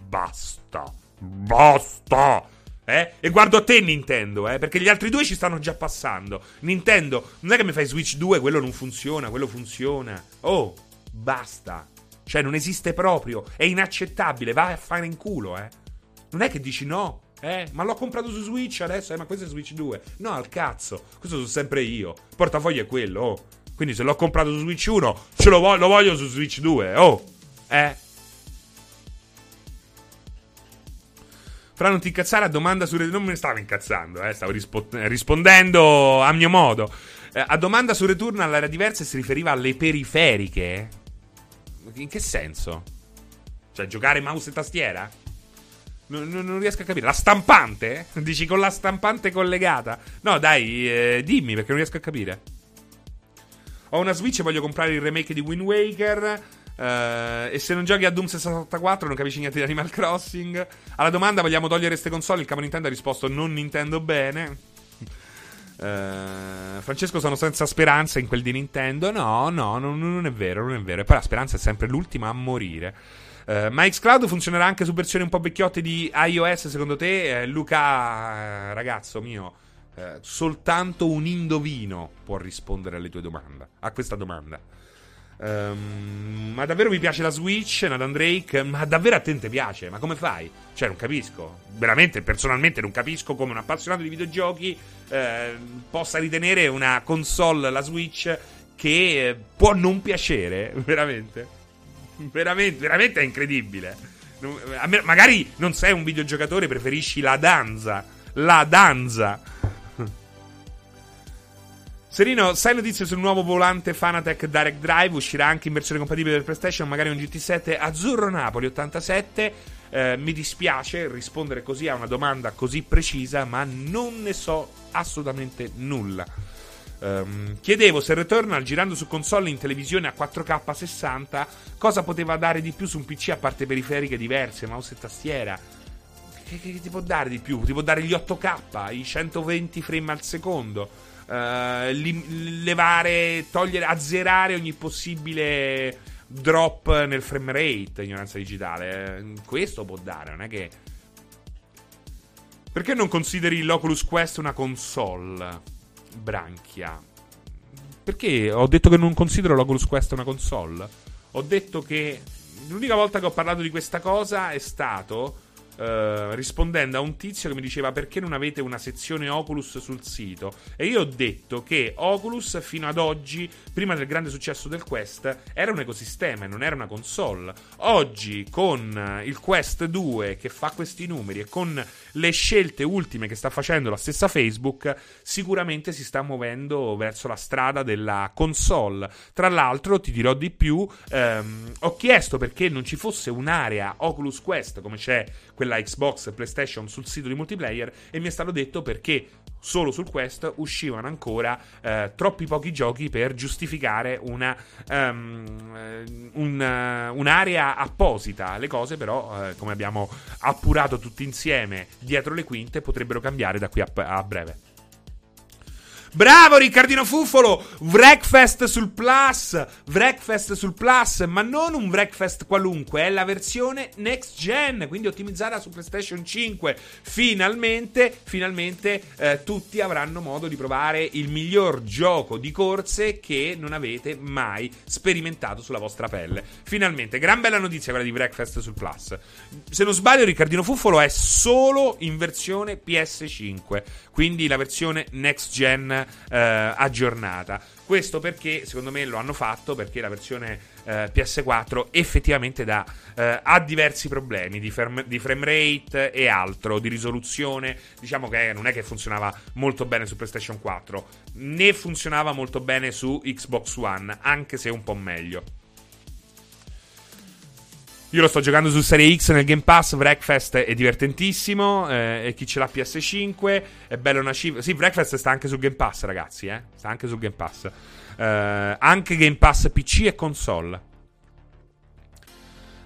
basta, basta. Eh? E guardo a te Nintendo, eh? perché gli altri due ci stanno già passando. Nintendo, non è che mi fai Switch 2, quello non funziona, quello funziona. Oh, basta. Cioè, non esiste proprio. È inaccettabile, vai a fare in culo, eh. Non è che dici no, eh, ma l'ho comprato su Switch adesso, eh, ma questo è Switch 2. No, al cazzo. Questo sono sempre io. Il portafoglio è quello, oh. Quindi se l'ho comprato su Switch 1, ce lo, vo- lo voglio su Switch 2, oh. Eh. Fra non ti incazzare a domanda su Return. Non me ne stavo incazzando, eh. Stavo rispo- rispondendo a mio modo. Eh, a domanda su Returnal era diversa e si riferiva alle periferiche. In che senso? Cioè, giocare mouse e tastiera? Non, non, riesco a capire. La stampante? Dici con la stampante collegata? No, dai, eh, dimmi perché non riesco a capire. Ho una Switch e voglio comprare il remake di Wind Waker. Uh, e se non giochi a Doom 64 non capisci niente di Animal Crossing. Alla domanda vogliamo togliere queste console? Il capo Nintendo ha risposto non Nintendo bene. Uh, Francesco sono senza speranza in quel di Nintendo. No, no, non, non è vero, non è vero. E poi la speranza è sempre l'ultima a morire. Uh, ma Xcloud funzionerà anche su versioni un po' vecchiotte di iOS, secondo te? Eh, Luca, ragazzo mio, eh, soltanto un indovino può rispondere alle tue domande, a questa domanda. Um, ma davvero vi piace la Switch, Nathan Drake? Ma davvero a te ti piace? Ma come fai? Cioè, non capisco. Veramente, personalmente, non capisco come un appassionato di videogiochi eh, possa ritenere una console, la Switch, che può non piacere. <laughs> Veramente. <laughs> veramente, veramente è incredibile. Magari non sei un videogiocatore, preferisci la danza. La danza. <laughs> Serino, sai notizie sul nuovo volante Fanatec Direct Drive? Uscirà anche in versione compatibile per PlayStation, magari un GT7 Azzurro Napoli 87. Eh, mi dispiace rispondere così a una domanda così precisa, ma non ne so assolutamente nulla. Um, chiedevo se Returnal girando su console in televisione a 4K 60 cosa poteva dare di più su un PC a parte periferiche diverse, mouse e tastiera. Che, che, che ti può dare di più? Ti può dare gli 8K, i 120 frame al secondo, uh, li, levare, togliere, azzerare ogni possibile drop nel frame rate, ignoranza digitale. Eh, questo può dare, non è che. Perché non consideri l'Oculus Quest una console? Branchia. Perché ho detto che non considero l'Oculus Quest una console? Ho detto che l'unica volta che ho parlato di questa cosa è stato Uh, rispondendo a un tizio che mi diceva perché non avete una sezione Oculus sul sito e io ho detto che Oculus fino ad oggi prima del grande successo del Quest era un ecosistema e non era una console oggi con il Quest 2 che fa questi numeri e con le scelte ultime che sta facendo la stessa Facebook sicuramente si sta muovendo verso la strada della console. Tra l'altro ti dirò di più um, ho chiesto perché non ci fosse un'area Oculus Quest come c'è quella Xbox e PlayStation sul sito di multiplayer e mi è stato detto perché solo sul Quest uscivano ancora eh, troppi pochi giochi per giustificare una, um, un, uh, un'area apposita. Le cose però, uh, come abbiamo appurato tutti insieme dietro le quinte, potrebbero cambiare da qui a, a breve. Bravo Riccardino Fuffolo! Wreckfest sul Plus! Wreckfest sul Plus, ma non un Wreckfest qualunque, è la versione next gen, quindi ottimizzata su PlayStation 5. Finalmente, finalmente eh, tutti avranno modo di provare il miglior gioco di corse che non avete mai sperimentato sulla vostra pelle. Finalmente, gran bella notizia quella di Wreckfest sul Plus. Se non sbaglio, Riccardino Fuffolo è solo in versione PS5, quindi la versione next gen eh, aggiornata. Questo perché, secondo me, lo hanno fatto perché la versione eh, PS4 effettivamente dà, eh, ha diversi problemi di, ferm- di, frame rate e altro, di risoluzione. Diciamo che non è che funzionava molto bene su PlayStation 4, né funzionava molto bene su Xbox One, anche se un po' meglio. Io lo sto giocando su Serie X nel Game Pass. Breakfast è divertentissimo. Eh, e chi ce l'ha PS5 è bello una cifra. Sì, Breakfast sta anche sul Game Pass, ragazzi. Eh? Sta anche sul Game Pass. Eh, anche Game Pass PC e console.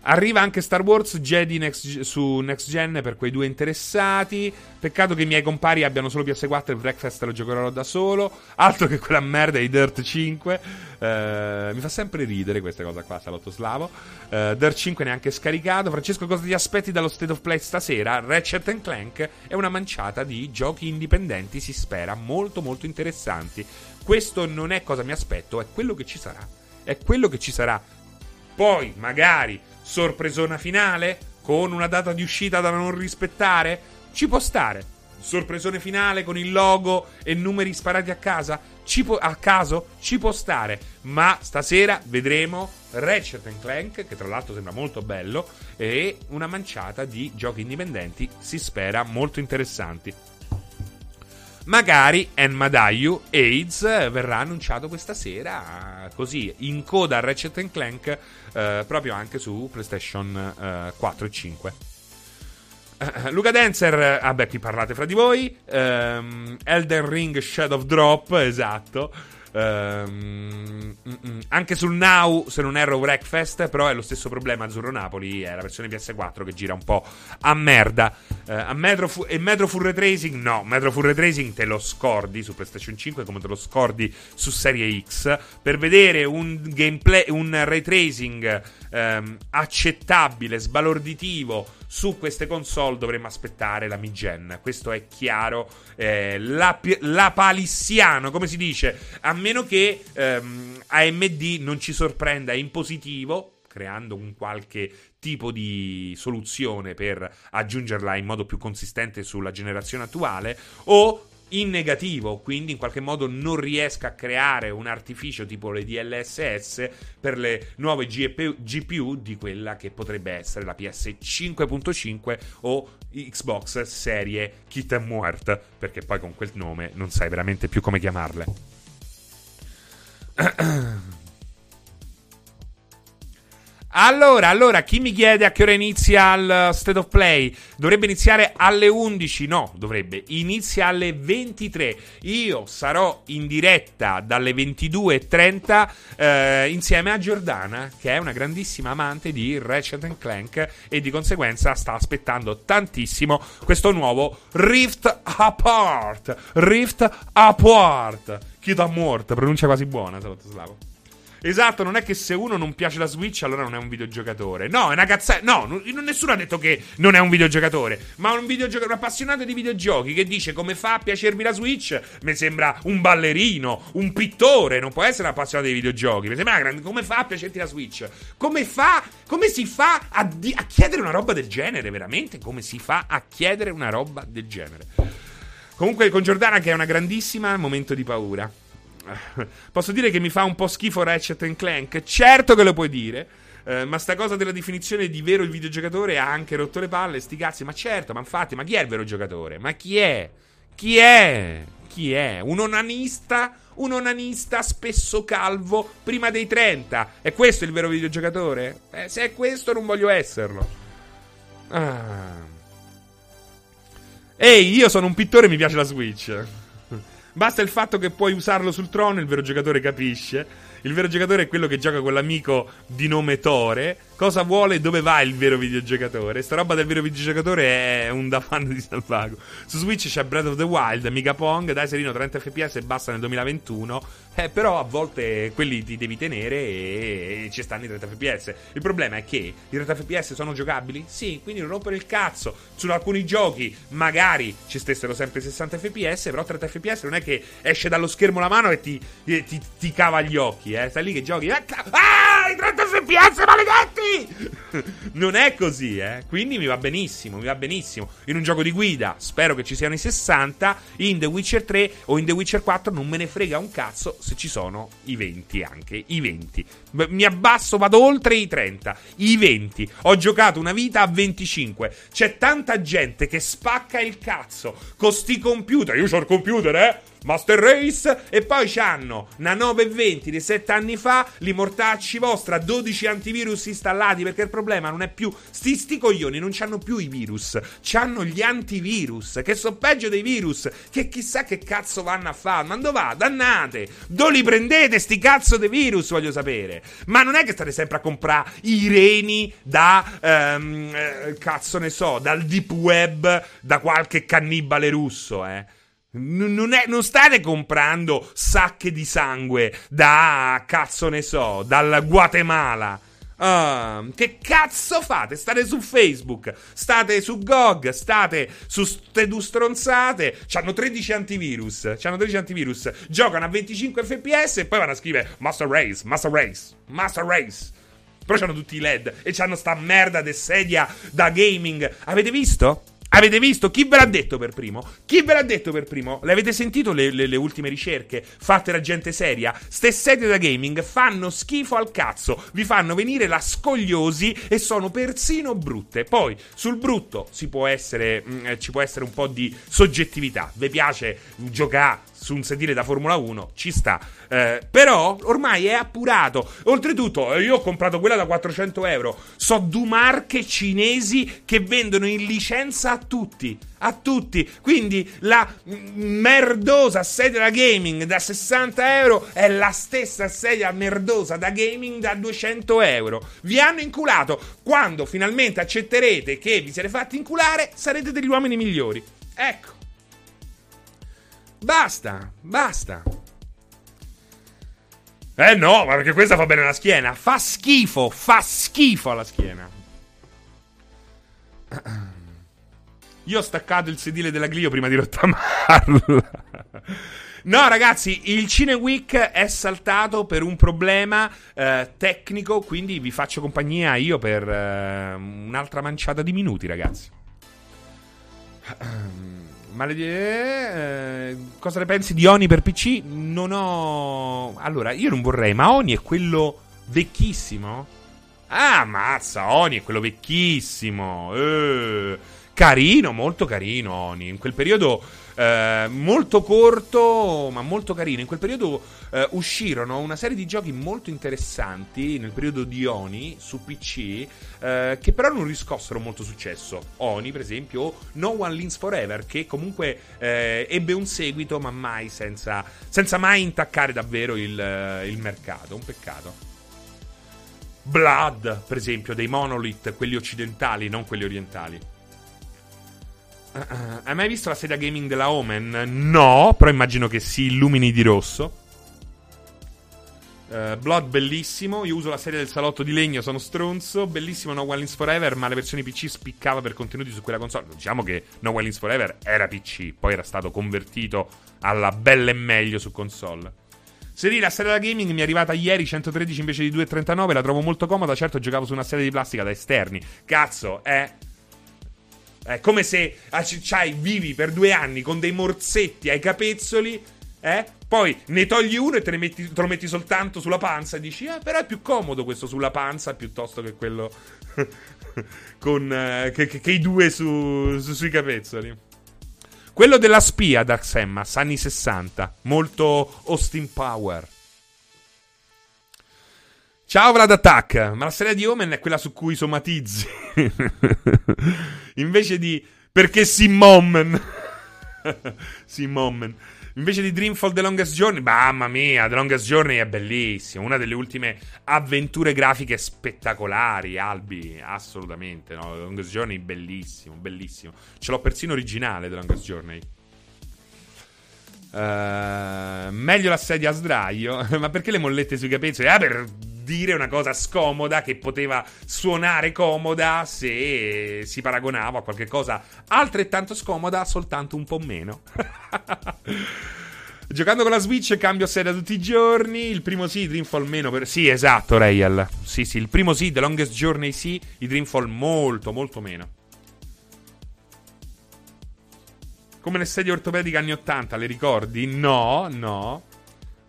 Arriva anche Star Wars Jedi next, su Next Gen per quei due interessati. Peccato che i miei compari abbiano solo PS4 e Breakfast lo giocherò da solo. Altro che quella merda di Dirt 5. Eh, mi fa sempre ridere questa cosa qua, Salotto Slavo. Eh, Dirt 5 neanche scaricato. Francesco, cosa ti aspetti dallo State of Play stasera? Ratchet Clank è una manciata di giochi indipendenti, si spera, molto molto interessanti. Questo non è cosa mi aspetto, è quello che ci sarà. È quello che ci sarà. Poi, magari Sorpresona finale? Con una data di uscita da non rispettare? Ci può stare. Sorpresone finale con il logo e numeri sparati a casa? Ci può, a caso? Ci può stare. Ma stasera vedremo Ratchet Clank, che tra l'altro sembra molto bello, e una manciata di giochi indipendenti, si spera, molto interessanti. Magari Enmadayu AIDS verrà annunciato questa sera, così in coda a Ratchet Clank, eh, proprio anche su PlayStation eh, 4 e 5. Uh, Luca Dancer, ah beh, qui parlate fra di voi. Um, Elden Ring Shadow Drop, esatto. Um, anche sul Now, se non erro, Wreckfest, però è lo stesso problema. Azzurro Napoli è la versione PS4 che gira un po' a merda. Uh, a Metro fu- e Metro Full Retracing, no, Metro Full Retracing te lo scordi su PlayStation 5 come te lo scordi su Serie X. Per vedere un gameplay, un ray tracing um, accettabile, sbalorditivo su queste console dovremmo aspettare la mid-gen. Questo è chiaro. Eh, la, la, palissiano, come si dice, a meno che ehm, AMD non ci sorprenda in positivo, creando un qualche tipo di soluzione per aggiungerla in modo più consistente sulla generazione attuale, o in negativo, quindi in qualche modo non riesca a creare un artificio tipo le DLSS per le nuove GPU, di quella che potrebbe essere la PS 5.5 o Xbox serie Kit Muert, perché poi con quel nome non sai veramente più come chiamarle. <clears throat> Allora, allora, chi mi chiede a che ora inizia il State of Play? Dovrebbe iniziare alle 11? No, dovrebbe. Inizia alle 23. Io sarò in diretta dalle 22.30 eh, insieme a Giordana, che è una grandissima amante di Ratchet Clank e di conseguenza sta aspettando tantissimo questo nuovo Rift Apart. Rift Apart. Chi da morte, pronuncia quasi buona, Slavo. Esatto, non è che se uno non piace la Switch allora non è un videogiocatore. No, è una cazzata. No, non, nessuno ha detto che non è un videogiocatore. Ma un videogiocatore, un appassionato di videogiochi che dice come fa a piacermi la Switch, mi sembra un ballerino, un pittore. Non può essere un appassionato di videogiochi. Mi sembra grande. Come fa a piacerti la Switch? Come fa? Come si fa a, di- a chiedere una roba del genere? Veramente? Come si fa a chiedere una roba del genere? Comunque, con Giordana, che è una grandissima momento di paura. <laughs> Posso dire che mi fa un po' schifo Ratchet Clank? Certo che lo puoi dire. Eh, ma sta cosa della definizione di vero il videogiocatore ha anche rotto le palle, sti cazzi. Ma certo, ma infatti, ma chi è il vero giocatore? Ma chi è? Chi è? Chi è? Un onanista? Un onanista spesso calvo prima dei 30. È questo il vero videogiocatore? Eh, se è questo, non voglio esserlo. Ah. Ehi, io sono un pittore e mi piace la Switch. Basta il fatto che puoi usarlo sul trono, il vero giocatore capisce. Il vero giocatore è quello che gioca con l'amico di nome Tore Cosa vuole e dove va il vero videogiocatore? Sta roba del vero videogiocatore è un da fan di Salvago. Su Switch c'è Breath of the Wild, Miga Pong, dai Serino 30 fps e basta nel 2021. Eh, però a volte quelli ti devi tenere e, e ci stanno i 30 fps. Il problema è che i 30 fps sono giocabili? Sì, quindi non rompere il cazzo. Su alcuni giochi magari ci stessero sempre 60 fps, però 30 fps non è che esce dallo schermo la mano e ti, ti, ti, ti cava gli occhi, eh. Stai lì che giochi. Ah, i 30 fps, maledetti! Non è così, eh. Quindi mi va benissimo, mi va benissimo. In un gioco di guida, spero che ci siano i 60. In The Witcher 3 o in The Witcher 4 non me ne frega un cazzo se ci sono i 20 anche. I 20. Mi abbasso, vado oltre i 30. I 20. Ho giocato una vita a 25. C'è tanta gente che spacca il cazzo con sti computer. Io ho il computer, eh. Master Race e poi c'hanno una 920 di 7 anni fa, li mortacci vostra, 12 antivirus installati perché il problema non è più sti, sti coglioni non c'hanno più i virus, c'hanno gli antivirus che sono peggio dei virus, che chissà che cazzo vanno a fare, ma dove va? Dannate! Dove li prendete sti cazzo dei virus, voglio sapere. Ma non è che state sempre a comprare i reni da um, eh, cazzo ne so, dal deep web, da qualche cannibale russo, eh. Non, è, non, state comprando sacche di sangue da cazzo ne so, dal Guatemala. Uh, che cazzo fate? State su Facebook, state su GOG, state su ste due stronzate. C'hanno 13 antivirus. C'hanno 13 antivirus. Giocano a 25 fps e poi vanno a scrivere Master Race, Master Race, Master Race. Però c'hanno tutti i LED e c'hanno sta merda de sedia da gaming. Avete visto? Avete visto? Chi ve l'ha detto per primo? Chi ve l'ha detto per primo? L'avete sentito le, le, le ultime ricerche fatte da gente seria? Ste sedie da gaming fanno schifo al cazzo, vi fanno venire la scogliosi e sono persino brutte. Poi, sul brutto si può essere, mh, mm, ci può essere un po' di soggettività. Vi piace giocare su un sedile da Formula 1, ci sta. Eh, però ormai è appurato. Oltretutto, eh, io ho comprato quella da 400 euro. So due marche cinesi che vendono in licenza a tutti. A tutti. Quindi la merdosa sedia da gaming da 60 euro è la stessa sedia merdosa da gaming da 200 euro. Vi hanno inculato. Quando finalmente accetterete che vi siete fatti inculare, sarete degli uomini migliori. Ecco. Basta, basta. Eh no, ma perché questa fa bene alla schiena. Fa schifo, fa schifo alla schiena. Io ho staccato il sedile della Glio prima di rottamarla. No, ragazzi, il Cine Week è saltato per un problema eh, tecnico, quindi vi faccio compagnia io per eh, un'altra manciata di minuti, ragazzi. Maledi- eh, cosa ne pensi di Oni per PC? Non ho. Allora, io non vorrei, ma Oni è quello vecchissimo? Ah, mazza, Oni è quello vecchissimo. Eh, Carino, molto carino Oni. In quel periodo eh, molto corto, ma molto carino. In quel periodo eh, uscirono una serie di giochi molto interessanti nel periodo di Oni su PC, eh, che però non riscossero molto successo. Oni, per esempio, o No One Lins Forever, che comunque eh, ebbe un seguito, ma mai senza, senza mai intaccare davvero il, eh, il mercato. Un peccato. Blood, per esempio, dei Monolith, quelli occidentali, non quelli orientali. Uh, uh, hai mai visto la sedia gaming della Omen? No, però immagino che si illumini di rosso. Uh, Blood bellissimo. Io uso la serie del salotto di legno, sono stronzo. Bellissimo No Wildlands Forever, ma le versioni PC spiccava per contenuti su quella console. Diciamo che No Wildlands Forever era PC, poi era stato convertito alla bella e meglio su console. Seri, la serie da gaming mi è arrivata ieri 113 invece di 2,39. La trovo molto comoda. Certo, giocavo su una serie di plastica da esterni. Cazzo, è. È come se c'hai, vivi per due anni con dei morsetti ai capezzoli, eh? Poi ne togli uno e te, metti, te lo metti soltanto sulla panza e dici, ah, però è più comodo questo sulla panza piuttosto che quello <laughs> con, eh, che, che, che, i due su, su, sui capezzoli. Quello della spia, Dark Semmas, anni 60. Molto Austin Power. Ciao Vlad Attack, ma la serie di Omen è quella su cui somatizzi. <laughs> Invece di... Perché Simommen. Simommen. Invece di Dreamfall The Longest Journey, mamma mia, The Longest Journey è bellissimo. Una delle ultime avventure grafiche spettacolari, Albi, assolutamente. No? The Longest Journey, bellissimo, bellissimo. Ce l'ho persino originale, The Longest Journey. Uh, meglio la sedia a sdraio. <laughs> Ma perché le mollette sui capezzoli? Ah, per dire una cosa scomoda che poteva suonare comoda se si paragonava a qualche cosa altrettanto scomoda, soltanto un po' meno. <laughs> Giocando con la Switch cambio sedia tutti i giorni. Il primo sì, Dreamfall meno. Per... Sì, esatto, Rayel. Sì, sì, il primo sì, The Longest Journey sì, i Dreamfall molto, molto meno. Come le sedie ortopediche anni 80, le ricordi? No, no.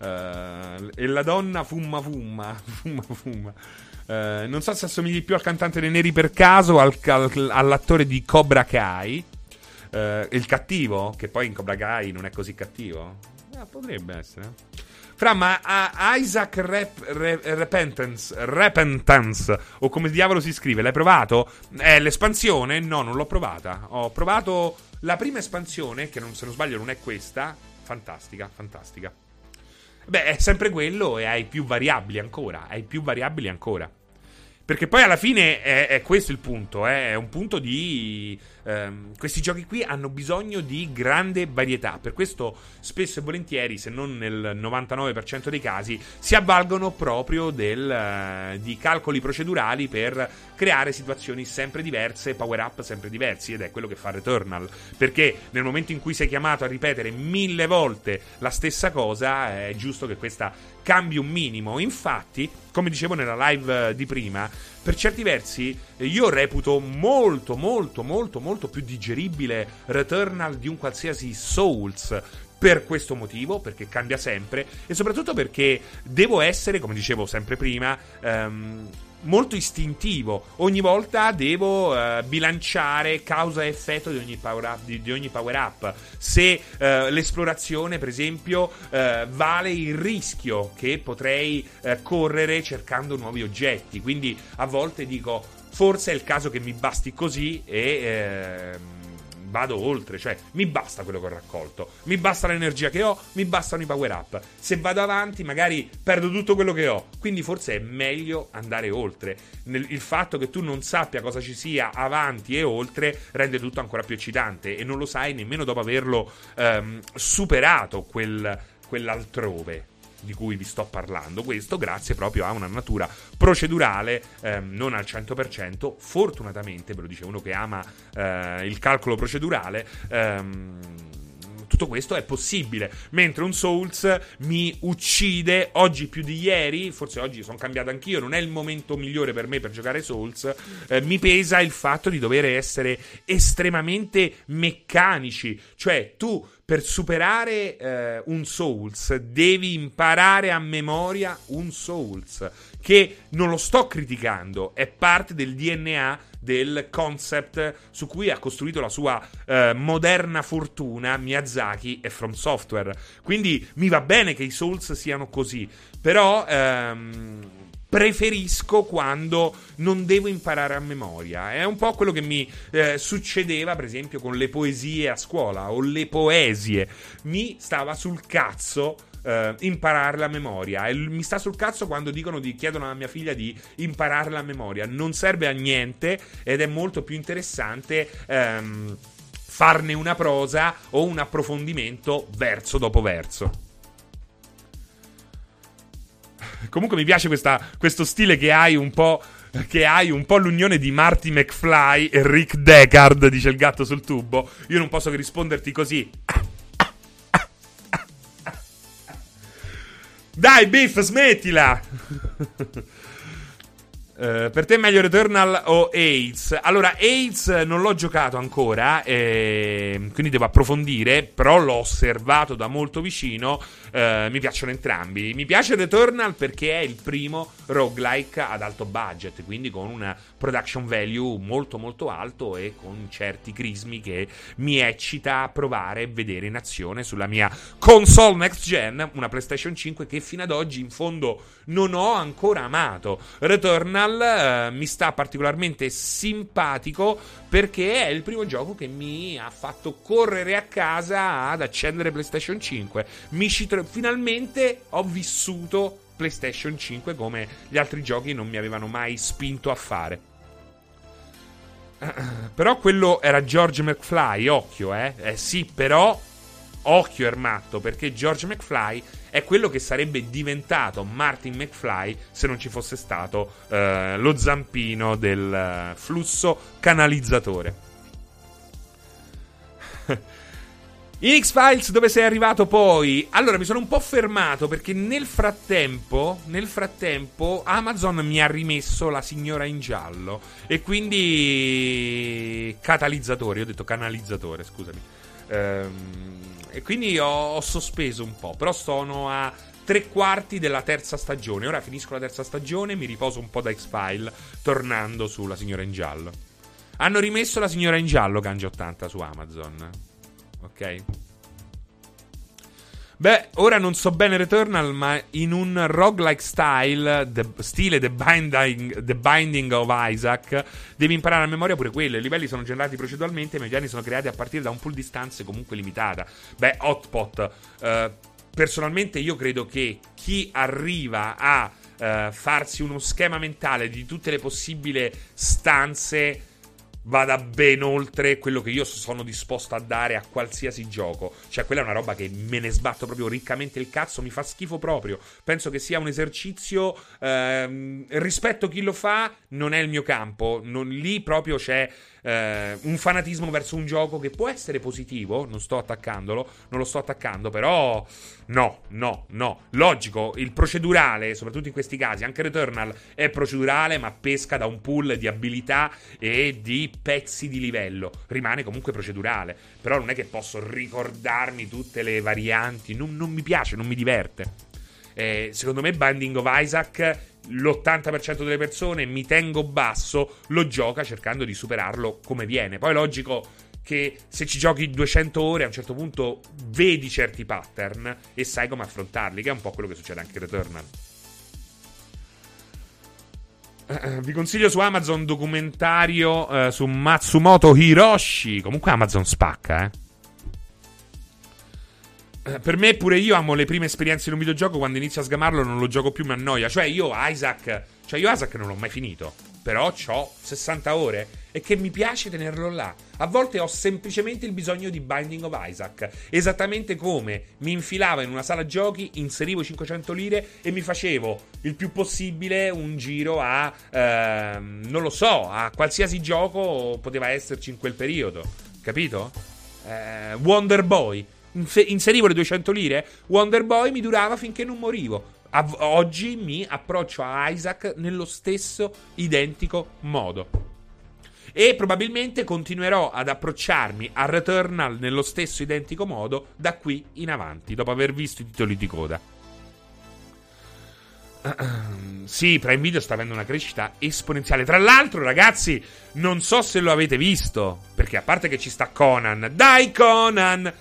Uh, e la donna fumma fumma. <laughs> Fumma fumma. Uh, non so se assomigli più al cantante dei Neri per caso o al, al, all'attore di Cobra Kai. Uh, il cattivo, che poi in Cobra Kai non è così cattivo. Eh, potrebbe essere. Fra, ma uh, Isaac Rep, Re, Repentance, Repentance, o come diavolo si scrive, l'hai provato? Eh, l'espansione? No, non l'ho provata. Ho provato la prima espansione, che non, se non sbaglio non è questa. Fantastica, fantastica. Beh, è sempre quello e hai più variabili ancora. Hai più variabili ancora. Perché poi alla fine è, è questo il punto, eh? è un punto di ehm, questi giochi qui hanno bisogno di grande varietà. Per questo spesso e volentieri, se non nel 99% dei casi, si avvalgono proprio del, uh, di calcoli procedurali per creare situazioni sempre diverse, power up sempre diversi. Ed è quello che fa Returnal. Perché nel momento in cui sei chiamato a ripetere mille volte la stessa cosa, è giusto che questa cambi un minimo. Infatti, come dicevo nella live eh, di prima, per certi versi io reputo molto, molto, molto, molto più digeribile Returnal di un qualsiasi Souls per questo motivo, perché cambia sempre e soprattutto perché devo essere, come dicevo sempre prima, um, molto istintivo. Ogni volta devo uh, bilanciare causa e effetto di ogni power up. Di, di ogni power up. Se uh, l'esplorazione, per esempio, uh, vale il rischio che potrei correre cercando nuovi oggetti. Quindi a volte dico, forse è il caso che mi basti così e ehm, vado oltre, cioè mi basta quello che ho raccolto, mi basta l'energia che ho, mi bastano i power up. Se vado avanti magari perdo tutto quello che ho, quindi forse è meglio andare oltre. Il fatto che tu non sappia cosa ci sia avanti e oltre rende tutto ancora più eccitante e non lo sai nemmeno dopo averlo ehm, superato quel, quell'altrove di cui vi sto parlando. Questo grazie proprio a una natura procedurale, ehm, non al 100%. Fortunatamente, ve lo dice uno che ama eh, il calcolo procedurale. Ehm, tutto questo è possibile. Mentre un Souls mi uccide oggi più di ieri, forse oggi sono cambiato anch'io, non è il momento migliore per me per giocare Souls, eh, mi pesa il fatto di dover essere estremamente meccanici. Cioè, tu per superare eh, un Souls devi imparare a memoria un Souls che non lo sto criticando, è parte del DNA del concept su cui ha costruito la sua eh, moderna fortuna Miyazaki e From Software. Quindi mi va bene che i Souls siano così, però ehm, preferisco quando non devo imparare a memoria. È un po' quello che mi eh, succedeva, per esempio, con le poesie a scuola o le poesie. Mi stava sul cazzo. Uh, impararla a memoria. E mi sta sul cazzo quando dicono di chiedono a mia figlia di impararla a memoria. Non serve a niente ed è molto più interessante. Um, farne una prosa o un approfondimento verso dopo verso. Comunque mi piace questa, questo stile che hai un po'. Che hai un po' l'unione di Marty McFly e Rick Deckard, dice il gatto sul tubo. Io non posso che risponderti così. Dai, Biff, smettila! Uh, per te è meglio Returnal o AIDS? Allora, AIDS non l'ho giocato ancora, eh, quindi devo approfondire, però l'ho osservato da molto vicino. Uh, mi piacciono entrambi. Mi piace Returnal perché è il primo roguelike ad alto budget, quindi con una production value molto molto alto e con certi crismi che mi eccita a provare e vedere in azione sulla mia console next gen, una PlayStation 5 che fino ad oggi in fondo non ho ancora amato. Returnal eh, mi sta particolarmente simpatico perché è il primo gioco che mi ha fatto correre a casa ad accendere PlayStation 5. Mi ci tro- finalmente ho vissuto PlayStation 5 come gli altri giochi non mi avevano mai spinto a fare. <clears throat> Però quello era George McFly, occhio, eh. Eh sì, però occhio Ermatto, perché George McFly è quello che sarebbe diventato Martin McFly se non ci fosse stato eh, lo zampino del eh, flusso canalizzatore. <laughs> In X-Files dove sei arrivato poi? Allora mi sono un po' fermato perché nel frattempo, nel frattempo Amazon mi ha rimesso la signora in giallo e quindi catalizzatore, io ho detto canalizzatore, scusami. Ehm, e quindi ho, ho sospeso un po', però sono a tre quarti della terza stagione. Ora finisco la terza stagione, mi riposo un po' da X-File, tornando sulla signora in giallo. Hanno rimesso la signora in giallo Gange 80 su Amazon. Ok? Beh, ora non so bene Returnal, ma in un roguelike style, the, stile the binding, the binding, of Isaac, devi imparare a memoria pure quello. I livelli sono generati proceduralmente, ma i piani sono creati a partire da un pool di stanze comunque limitata. Beh, Hotpot, eh, personalmente io credo che chi arriva a eh, farsi uno schema mentale di tutte le possibili stanze vada ben oltre quello che io sono disposto a dare a qualsiasi gioco. Cioè, quella è una roba che me ne sbatto proprio riccamente il cazzo, mi fa schifo proprio. Penso che sia un esercizio. Ehm, rispetto chi lo fa, non è il mio campo. Non, lì proprio c'è eh, un fanatismo verso un gioco che può essere positivo, non sto attaccandolo, non lo sto attaccando, però no, no, no. Logico, il procedurale, soprattutto in questi casi, anche Returnal è procedurale, ma pesca da un pool di abilità e di pezzi di livello. Rimane comunque procedurale, però non è che posso ricordarmi tutte le varianti, non, non mi piace, non mi diverte. Eh, secondo me Binding of Isaac l'80% delle persone mi tengo basso, lo gioca cercando di superarlo come viene. Poi è logico che se ci giochi 200 ore a un certo punto vedi certi pattern e sai come affrontarli, che è un po' quello che succede anche in Returnal. Uh, vi consiglio su Amazon documentario uh, su Matsumoto Hiroshi. Comunque Amazon spacca, eh. Eh, per me pure io amo le prime esperienze in un videogioco quando inizio a sgamarlo non lo gioco più mi annoia. Cioè io Isaac cioè io Isaac non l'ho mai finito però ho 60 ore e che mi piace tenerlo là. A volte ho semplicemente il bisogno di Binding of Isaac esattamente come mi infilavo in una sala giochi inserivo 500 lire e mi facevo il più possibile un giro a ehm, non lo so a qualsiasi gioco poteva esserci in quel periodo capito? Eh, Wonder Boy inserivo le 200 lire, Wonder Boy mi durava finché non morivo. Av- oggi mi approccio a Isaac nello stesso identico modo. E probabilmente continuerò ad approcciarmi a Returnal nello stesso identico modo da qui in avanti, dopo aver visto i titoli di coda. <clears throat> sì, Prime Video sta avendo una crescita esponenziale. Tra l'altro, ragazzi, non so se lo avete visto. Perché a parte che ci sta Conan, dai Conan!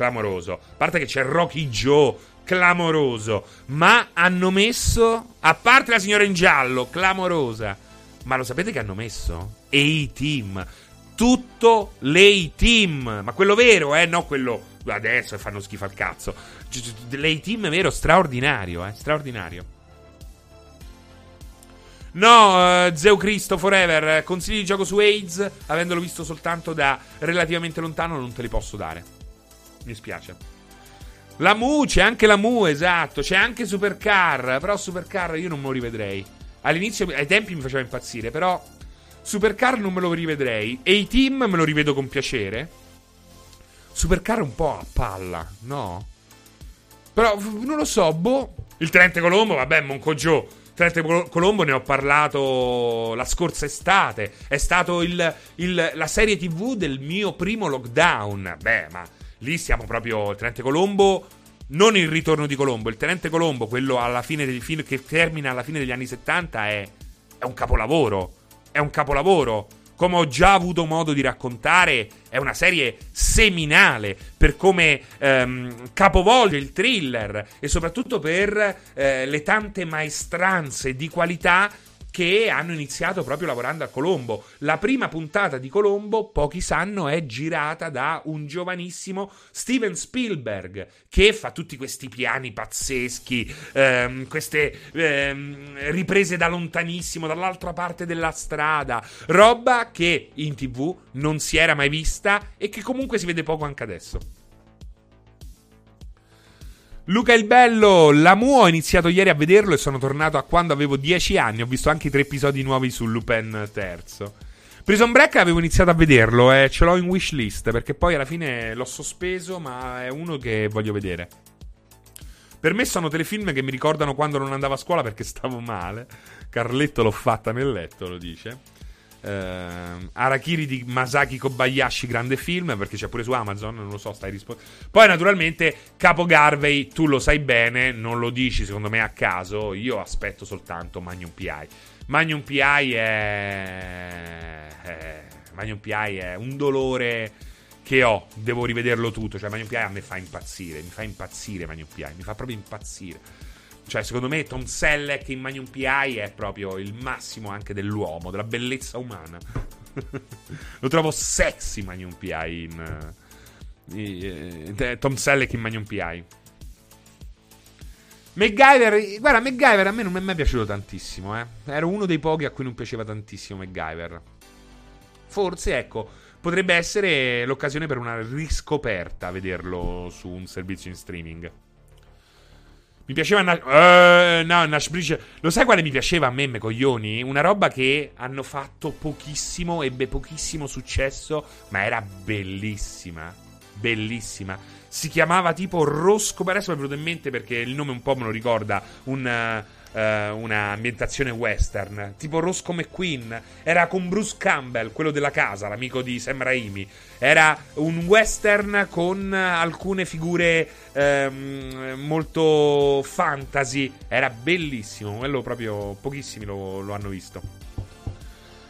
Clamoroso. A parte che c'è Rocky Joe, clamoroso. Ma hanno messo. A parte la signora in giallo, clamorosa. Ma lo sapete che hanno messo? A-Team. Tutto l'A-Team. Ma quello vero, eh? No quello adesso fanno schifo al cazzo. L'A-Team vero, straordinario, eh? Straordinario. No, uh, Zeu Cristo Forever, consigli di gioco su AIDS, avendolo visto soltanto da relativamente lontano, non te li posso dare. Mi spiace. La Mu, c'è anche la Mu, esatto, c'è anche Supercar, però Supercar io non me lo rivedrei. All'inizio, ai tempi mi faceva impazzire, però Supercar non me lo rivedrei. E i team me lo rivedo con piacere. Supercar è un po' a palla, no? Però non lo so, boh. Il Tenente Colombo, vabbè, Monco Joe. Tenente Colombo ne ho parlato la scorsa estate. È stato il, il, la serie TV del mio primo lockdown. Beh, ma lì siamo proprio. Il Tenente Colombo. Non il ritorno di Colombo. Il Tenente Colombo, quello alla fine film, che termina alla fine degli anni 70, è, è un capolavoro. È un capolavoro come ho già avuto modo di raccontare, è una serie seminale per come ehm, capovolge il thriller e soprattutto per eh, le tante maestranze di qualità che hanno iniziato proprio lavorando a Colombo. La prima puntata di Colombo, pochi sanno, è girata da un giovanissimo Steven Spielberg che fa tutti questi piani pazzeschi, ehm, queste ehm, riprese da lontanissimo, dall'altra parte della strada, roba che in tv non si era mai vista e che comunque si vede poco anche adesso. Luca il Bello, la Mu ho iniziato ieri a vederlo e sono tornato a quando avevo 10 anni. Ho visto anche i tre episodi nuovi su Lupin III. Prison Break avevo iniziato a vederlo e ce l'ho in wishlist perché poi alla fine l'ho sospeso, ma è uno che voglio vedere. Per me sono telefilm che mi ricordano quando non andavo a scuola perché stavo male. Carletto l'ho fatta nel letto, lo dice. Uh, Arakiri di Masaki Kobayashi, grande film, perché c'è pure su Amazon, non lo so, stai rispondendo. Poi naturalmente Capo Garvey, tu lo sai bene, non lo dici secondo me a caso, io aspetto soltanto Magnum PI. Magnum PI è... è... Magnum PI è un dolore che ho, devo rivederlo tutto, cioè Magnum PI a me fa impazzire, mi fa impazzire Magnum PI, mi fa proprio impazzire. Cioè, secondo me, Tom Selleck in Magnum PI è proprio il massimo anche dell'uomo, della bellezza umana. <laughs> Lo trovo sexy Magnum PI in. in uh, Tom Selleck in Magnum PI. MacGyver, guarda, MacGyver a me non mi è mai piaciuto tantissimo, eh. Ero uno dei pochi a cui non piaceva tantissimo MacGyver. Forse, ecco, potrebbe essere l'occasione per una riscoperta vederlo su un servizio in streaming. Mi piaceva Nash, uh, no, Nash Bridge. Lo sai quale mi piaceva a me, me coglioni? Una roba che hanno fatto pochissimo, ebbe pochissimo successo, ma era bellissima. Bellissima. Si chiamava tipo Rosco. Adesso mi è venuto in mente perché il nome un po' me lo ricorda. Un. Uh, uh, una ambientazione western, tipo Roscoe McQueen. Era con Bruce Campbell, quello della casa, l'amico di Sam Raimi. Era un western con alcune figure um, molto fantasy. Era bellissimo, quello proprio pochissimi lo, lo hanno visto.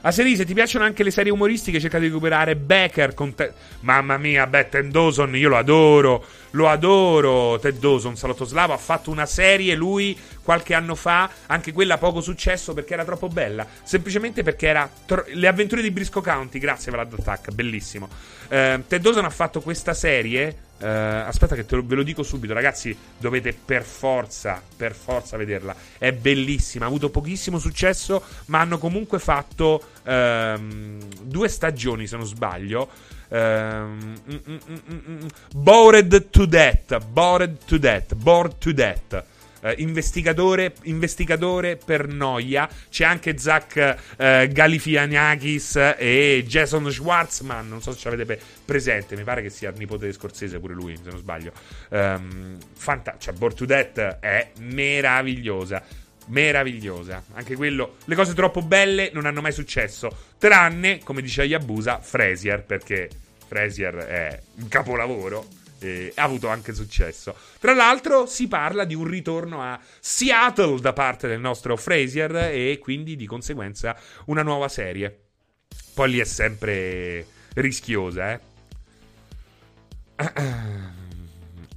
A serie, se ti piacciono anche le serie umoristiche, cerca di recuperare Becker con te. Mamma mia, beh, Ted Dawson, io lo adoro. Lo adoro. Ted Dawson, Salotto Slavo, ha fatto una serie lui qualche anno fa, anche quella poco successo perché era troppo bella. Semplicemente perché era. Tro- le avventure di Briscoe County, grazie Vlad Attack, bellissimo. Uh, Ted Dawson ha fatto questa serie Uh, aspetta che lo, ve lo dico subito, ragazzi, dovete per forza, per forza vederla. È bellissima, ha avuto pochissimo successo, ma hanno comunque fatto um, due stagioni, se non sbaglio. Um, mm, mm, mm, bored to death, bored to death, bored to death eh, investigatore, investigatore, per noia. C'è anche Zach eh, Galifianakis e Jason Schwartzman. Non so se ci avete presente. Mi pare che sia il nipote di Scorsese pure lui, se non sbaglio. Um, fanta- cioè, Born to Death è meravigliosa meravigliosa. Anche quello, le cose troppo belle non hanno mai successo. Tranne, come dice Yabusa, Frasier, perché Frasier è un capolavoro E ha avuto anche successo. Tra l'altro, si parla di un ritorno a Seattle da parte del nostro Frazier e quindi di conseguenza una nuova serie. Poi lì è sempre rischiosa, eh. <clears throat>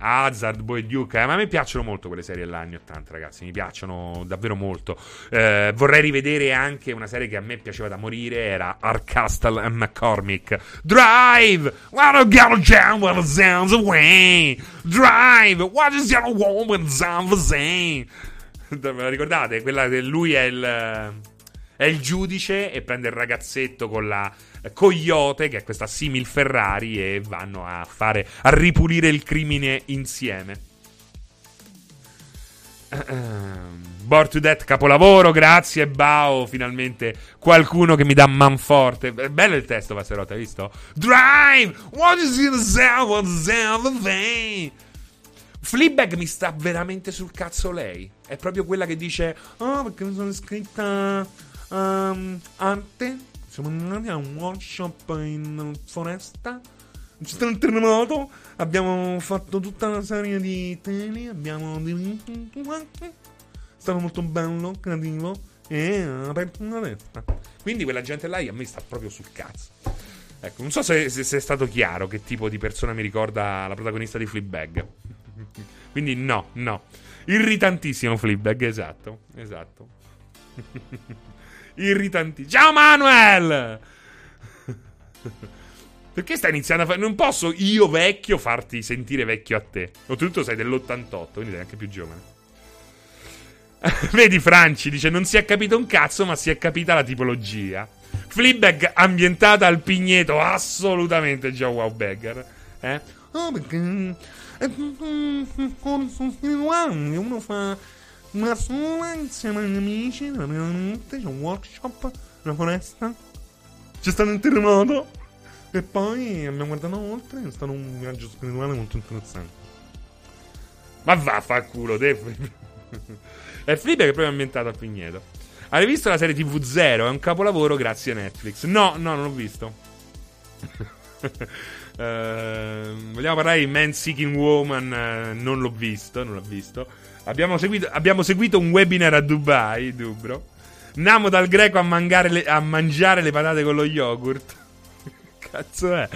Hazard, Boy Duke. Eh, ma a me piacciono molto quelle serie dell'anni 80, ragazzi. Mi piacciono davvero molto. Eh, vorrei rivedere anche una serie che a me piaceva da morire. Era Arkastle and McCormick. Drive! Wanna get down with the sounds away! Drive! What is your woman sounds away? Me la ricordate? Quella che lui è il. È il giudice e prende il ragazzetto con la Coyote, che è questa simil Ferrari, e vanno a fare a ripulire il crimine insieme. <clears throat> Born to Death, capolavoro, grazie Bao, finalmente qualcuno che mi dà manforte. Bello il testo, Passerota, hai visto? Drive! What is the sound? What is the Fleabag mi sta veramente sul cazzo lei. È proprio quella che dice, oh, perché mi sono iscritta um, arte siamo andati a un workshop in foresta. C'è stato un terremoto. Abbiamo fatto tutta una serie di tele. Abbiamo. È stato molto bello, creativo. E ha aperto una testa. Quindi quella gente là a me sta proprio sul cazzo. Ecco, non so se, se, se, è stato chiaro che tipo di persona mi ricorda la protagonista di Fleabag. <laughs> Quindi no, no. Irritantissimo Fleabag, esatto, esatto. <laughs> irritanti. Ciao Manuel! Perché stai iniziando a fare... Non posso io vecchio farti sentire vecchio a te. Oltretutto sei dell'88, quindi sei anche più giovane. Vedi Franci, dice non si è capito un cazzo, ma si è capita la tipologia. Fleabag ambientata al pigneto, assolutamente già wow bagger. Eh? Oh, perché... Uno fa una sola insieme agli amici, veramente, c'è un workshop, una foresta, c'è stato un terremoto e poi abbiamo guardato oltre, è stato un viaggio spirituale molto interessante. Ma va, fa culo, te. è Flippy che è proprio ambientato a Pigneto. Hai visto la serie TV Zero? È un capolavoro grazie a Netflix. No, no, non l'ho visto. uh, <laughs> vogliamo parlare di Man Seeking Woman? Uh, non l'ho visto, non l'ho visto. Abbiamo seguito, abbiamo seguito un webinar a Dubai, Dubro. Namo dal greco a, le, a mangiare le patate con lo yogurt. <laughs> Cazzo è?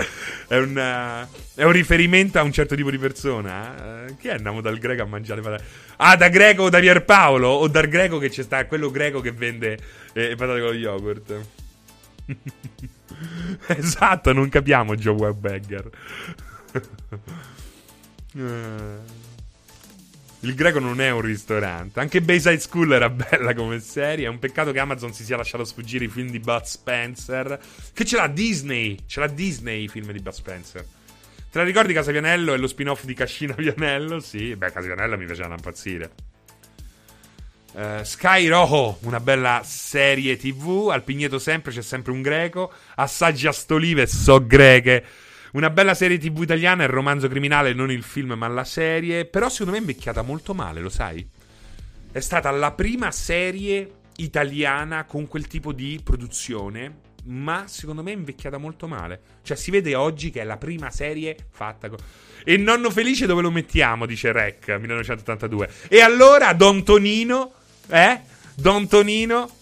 È, una, è, un riferimento a un certo tipo di persona? Eh? Chi è Namo dal greco a mangiare le patate? Ah, da greco o da Pierpaolo? O dal greco che c'è sta quello greco che vende eh, patate con lo yogurt? <laughs> esatto, non capiamo Joe Webberger. <laughs> eh. Il greco non è un ristorante. Anche Bayside School era bella come serie. È un peccato che Amazon si sia lasciato sfuggire i film di Bud Spencer. Che ce l'ha Disney. Ce l'ha Disney i film di Bud Spencer. Te la ricordi Casa Vianello e lo spin-off di Cascina Vianello? Sì, beh, Casa Vianello mi faceva impazzire. Uh, Sky Rojo, una bella serie TV. Al Pigneto sempre c'è sempre un greco. Assaggi a stolive, so greche. Una bella serie TV italiana, il romanzo criminale, non il film, ma la serie. Però secondo me è invecchiata molto male, lo sai? È stata la prima serie italiana con quel tipo di produzione. Ma secondo me è invecchiata molto male. Cioè, si vede oggi che è la prima serie fatta. con. E Nonno Felice dove lo mettiamo? Dice Rec 1982. E allora Don Tonino, eh? Don Tonino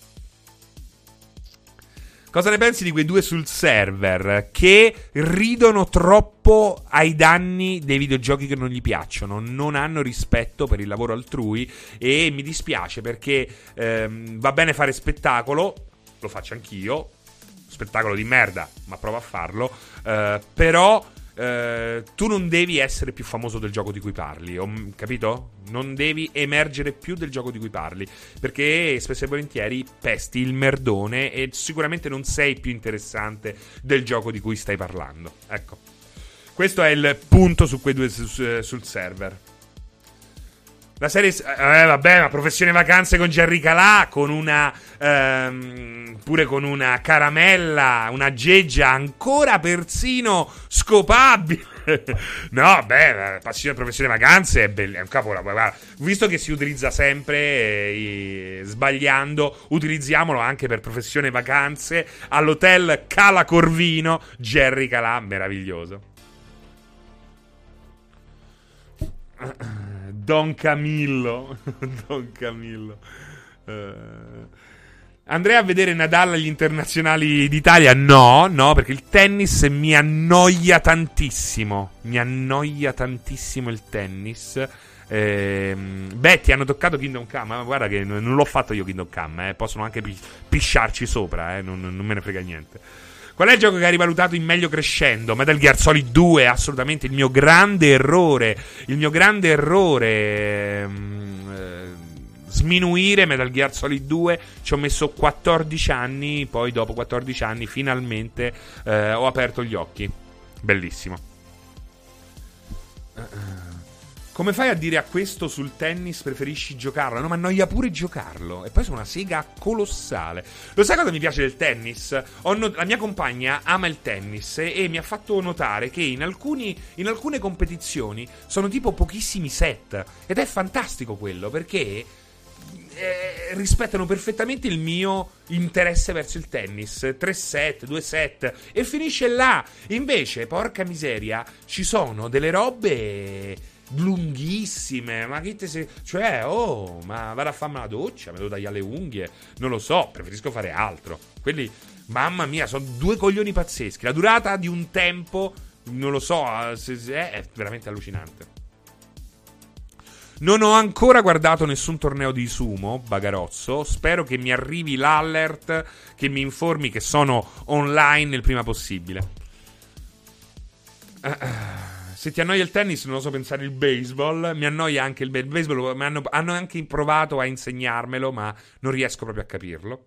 Cosa ne pensi di quei due sul server che ridono troppo ai danni dei videogiochi che non gli piacciono, non hanno rispetto per il lavoro altrui? E mi dispiace perché ehm, va bene fare spettacolo, lo faccio anch'io, spettacolo di merda, ma provo a farlo, eh, però eh, tu non devi essere più famoso del gioco di cui parli, ho, capito? Non devi emergere più del gioco di cui parli, perché spesso e volentieri pesti il merdone e sicuramente non sei più interessante del gioco di cui stai parlando. Ecco. Questo è il punto su quei due su, sul server. La serie. Eh, vabbè, ma professione vacanze con Jerry Calà. Con una. Ehm, pure con una caramella. Una geggia ancora persino scopabile. <laughs> no, beh, passione professione vacanze è, be- è un capolavoro. Visto che si utilizza sempre eh, sbagliando, utilizziamolo anche per professione vacanze. All'hotel Cala Corvino. Jerry Calà, meraviglioso. <clears throat> Don Camillo. <laughs> Don Camillo. Uh, andrei a vedere Nadal agli internazionali d'Italia? No, no, perché il tennis mi annoia tantissimo. Mi annoia tantissimo il tennis. Eh, beh, ti hanno toccato Kingdom Come. Ma guarda che non l'ho fatto io Kingdom Come. Eh. Possono anche pisciarci sopra, eh. non, non me ne frega niente. Qual è il gioco che hai rivalutato in meglio crescendo? Metal Gear Solid 2, assolutamente il mio grande errore. Il mio grande errore. Eh, sminuire Metal Gear Solid 2. Ci ho messo 14 anni. Poi, dopo 14 anni, finalmente eh, ho aperto gli occhi. Bellissimo. Uh-uh. Come fai a dire a questo sul tennis preferisci giocarlo? No, ma annoia pure giocarlo. E poi sono una sega colossale. Lo sai cosa mi piace del tennis? Not- la mia compagna ama il tennis e-, e mi ha fatto notare che in, alcuni, in alcune competizioni sono tipo pochissimi set. Ed è fantastico quello perché. Eh, rispettano perfettamente il mio interesse verso il tennis. Tre set, due set e finisce là. Invece, porca miseria, ci sono delle robe lunghissime. Ma che te sei. Cioè, oh, ma vado a farmi la doccia, mi devo tagliare le unghie. Non lo so, preferisco fare altro. Quelli, mamma mia, sono due coglioni pazzeschi. La durata di un tempo, non lo so, è veramente allucinante. Non ho ancora guardato nessun torneo di sumo, Bagarozzo. Spero che mi arrivi l'alert che mi informi che sono online il prima possibile. Uh, se ti annoia il tennis, non so pensare il baseball. Mi annoia anche il, il baseball. Hanno, hanno, anche provato a insegnarmelo, ma non riesco proprio a capirlo.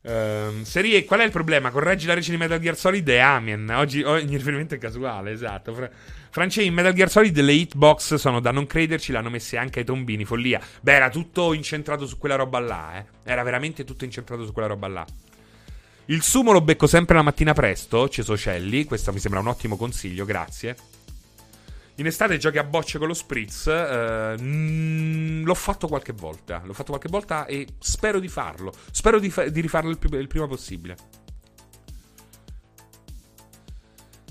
Um, serie, qual è il problema? Correggi la rece di Metal Gear Solid e Amen. Oggi, ogni riferimento è casuale, esatto. Fra, Francesco, in Metal Gear Solid le hitbox sono da non crederci, l'hanno messe anche ai tombini, follia. Beh, era tutto incentrato su quella roba là, eh. Era veramente tutto incentrato su quella roba là. Il sumo lo becco sempre la mattina presto, Ceso Celli. Questo mi sembra un ottimo consiglio, grazie. In estate giochi a bocce con lo spritz. Eh, mm, l'ho fatto qualche volta. L'ho fatto qualche volta e spero di farlo. Spero di, fa- di rifarlo il, più- il prima possibile.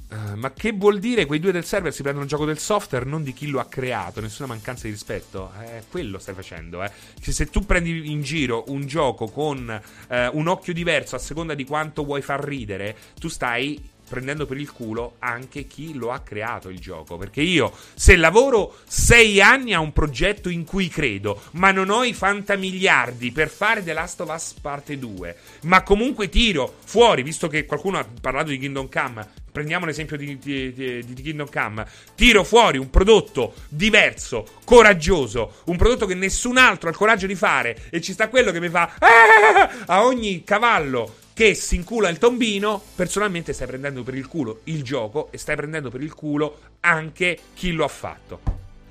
Uh, ma che vuol dire quei due del server si prendono gioco del software, non di chi lo ha creato? Nessuna mancanza di rispetto. Eh, quello stai facendo, eh. Che se tu prendi in giro un gioco con eh, un occhio diverso a seconda di quanto vuoi far ridere, tu stai prendendo per il culo anche chi lo ha creato il gioco. Perché io, se lavoro sei anni a un progetto in cui credo, ma non ho i fantamiliardi per fare The Last of Us parte 2, ma comunque tiro fuori, visto che qualcuno ha parlato di Kingdom Come, prendiamo l'esempio di, di, di, di, Kingdom Come, tiro fuori un prodotto diverso, coraggioso, un prodotto che nessun altro ha il coraggio di fare e ci sta quello che mi fa ah! a ogni cavallo che si incula il tombino, personalmente stai prendendo per il culo il gioco e stai prendendo per il culo anche chi lo ha fatto.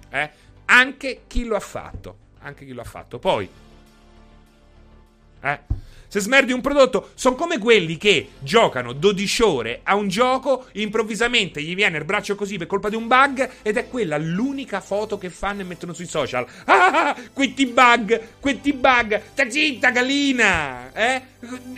Eh? Anche chi lo ha fatto. Anche chi lo ha fatto. Poi... Eh? Se smerdi un prodotto, sono come quelli che giocano 12 ore a un gioco, improvvisamente gli viene il braccio così per colpa di un bug ed è quella l'unica foto che fanno e mettono sui social. <laughs> Ah, questi bug, questi bug, sta zitta gallina, eh?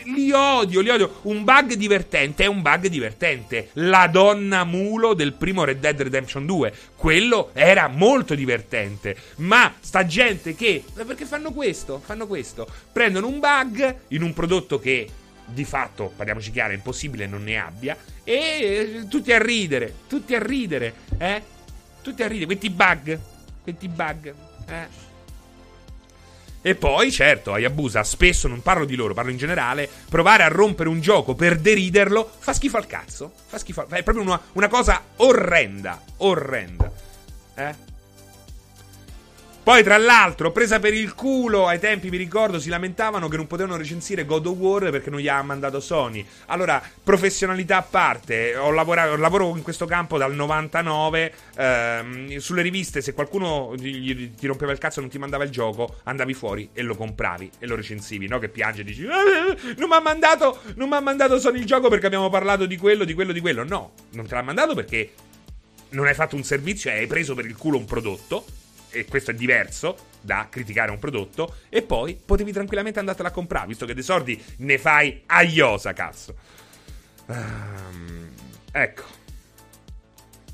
Li odio, li odio. Un bug divertente è un bug divertente. La donna mulo del primo Red Dead Redemption 2, quello era molto divertente. Ma sta gente che perché fanno questo? Fanno questo. Prendono un bug in un prodotto che di fatto, parliamoci chiaro, è impossibile non ne abbia. E eh, tutti a ridere, tutti a ridere, eh? Tutti a ridere, questi bug, questi bug, eh? E poi, certo, Hayabusa, spesso non parlo di loro, parlo in generale, provare a rompere un gioco per deriderlo fa schifo al cazzo. Fa schifo al... È proprio una, una cosa orrenda, orrenda. Eh? Poi, tra l'altro, presa per il culo, ai tempi mi ricordo si lamentavano che non potevano recensire God of War perché non gli ha mandato Sony. Allora, professionalità a parte, ho lavorato, lavoro in questo campo dal 99. Ehm, sulle riviste, se qualcuno ti, ti rompeva il cazzo e non ti mandava il gioco, andavi fuori e lo compravi e lo recensivi, no? Che piange e dici: eh, Non mi ha mandato, mandato Sony il gioco perché abbiamo parlato di quello, di quello, di quello. No, non te l'ha mandato perché non hai fatto un servizio e hai preso per il culo un prodotto e questo è diverso da criticare un prodotto, e poi potevi tranquillamente andartela a comprare, visto che dei soldi ne fai a iosa, cazzo. Um, ecco.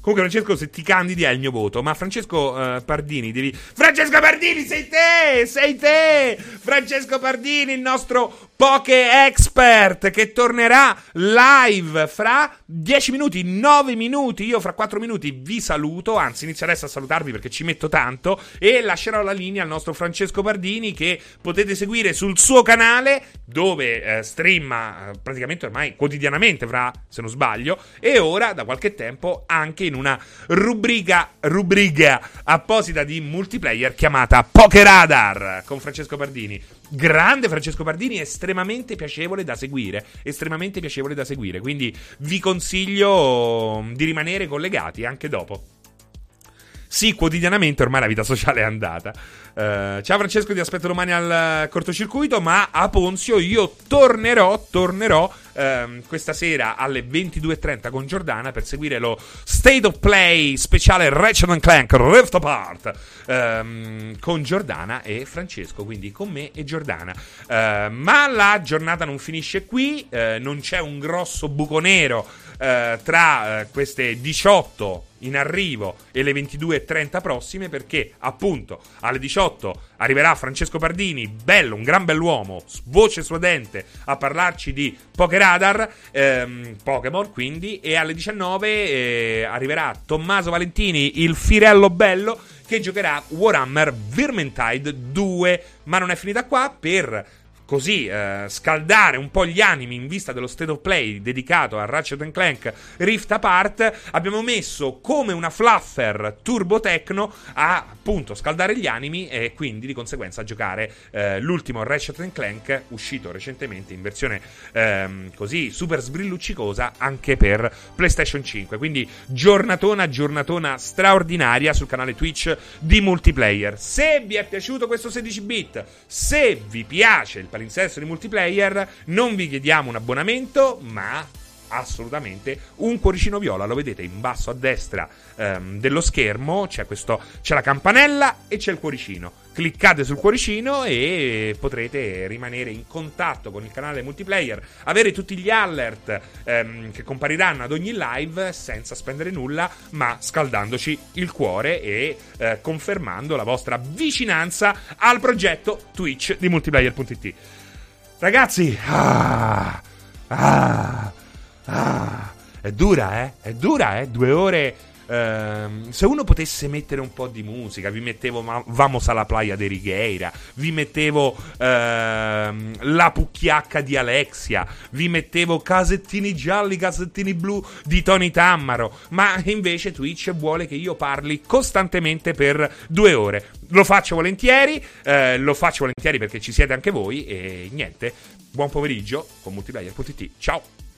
Comunque, Francesco, se ti candidi hai il mio voto. Ma Francesco uh, Pardini, devi. Francesco Pardini, sei te! Sei te! Francesco Pardini, il nostro Poke Expert, che tornerà live fra 10 minuti, 9 minuti. Io fra 4 minuti vi saluto. Anzi, inizio adesso a salutarvi perché ci metto tanto. E lascerò la linea al nostro Francesco Pardini, che potete seguire sul suo canale, dove eh, streama eh, praticamente ormai quotidianamente, fra se non sbaglio. E ora, da qualche tempo, anche in una rubrica, rubrica apposita di multiplayer chiamata Pokeradar con Francesco Pardini. Grande Francesco Pardini, estremamente piacevole da seguire. Estremamente piacevole da seguire. Quindi vi consiglio di rimanere collegati anche dopo. Sì, quotidianamente ormai la vita sociale è andata. Uh, ciao Francesco, ti aspetto domani al cortocircuito, ma a Ponzio io tornerò, tornerò uh, questa sera alle 22.30 con Giordana per seguire lo State of Play speciale Ratchet Clank Rift Apart uh, con Giordana e Francesco, quindi con me e Giordana. Eh, ma la giornata non finisce qui, non c'è un grosso buco nero tra queste 18 in arrivo e le 22.30 prossime perché appunto alle 18 arriverà Francesco Pardini, bello, un gran bell'uomo, voce suadente a parlarci di Pokeradar, ehm, Pokémon quindi, e alle 19 eh, arriverà Tommaso Valentini, il firello bello, che giocherà Warhammer Vermintide 2, ma non è finita qua per così eh, scaldare un po' gli animi in vista dello state of play dedicato a Ratchet Clank Rift Apart, abbiamo messo come una fluffer turbo techno a appunto scaldare gli animi e quindi di conseguenza a giocare eh, l'ultimo Ratchet Clank uscito recentemente in versione ehm, così super sbrilluccicosa anche per PlayStation 5. Quindi giornatona, giornatona straordinaria sul canale Twitch di multiplayer. Se vi è piaciuto questo 16 bit, se vi piace il palinsesto di multiplayer, non vi chiediamo un abbonamento, ma assolutamente un cuoricino viola. Lo vedete in basso a destra ehm, dello schermo. C'è, questo, c'è la campanella e c'è il cuoricino. Cliccate sul cuoricino e potrete rimanere in contatto con il canale multiplayer, avere tutti gli alert ehm, che compariranno ad ogni live senza spendere nulla, ma scaldandoci il cuore e eh, confermando la vostra vicinanza al progetto Twitch di multiplayer.it. Ragazzi, ah, ah, Ah, è dura, eh? È dura, eh? Due ore. Ehm, se uno potesse mettere un po' di musica, vi mettevo Vamos alla playa de Righeira, vi mettevo ehm, La Pucchiacca di Alexia, vi mettevo Casettini gialli, Casettini blu di Tony Tammaro, ma invece Twitch vuole che io parli costantemente per due ore. Lo faccio volentieri, eh, lo faccio volentieri perché ci siete anche voi e niente. Buon pomeriggio con multiplayer.it. Ciao!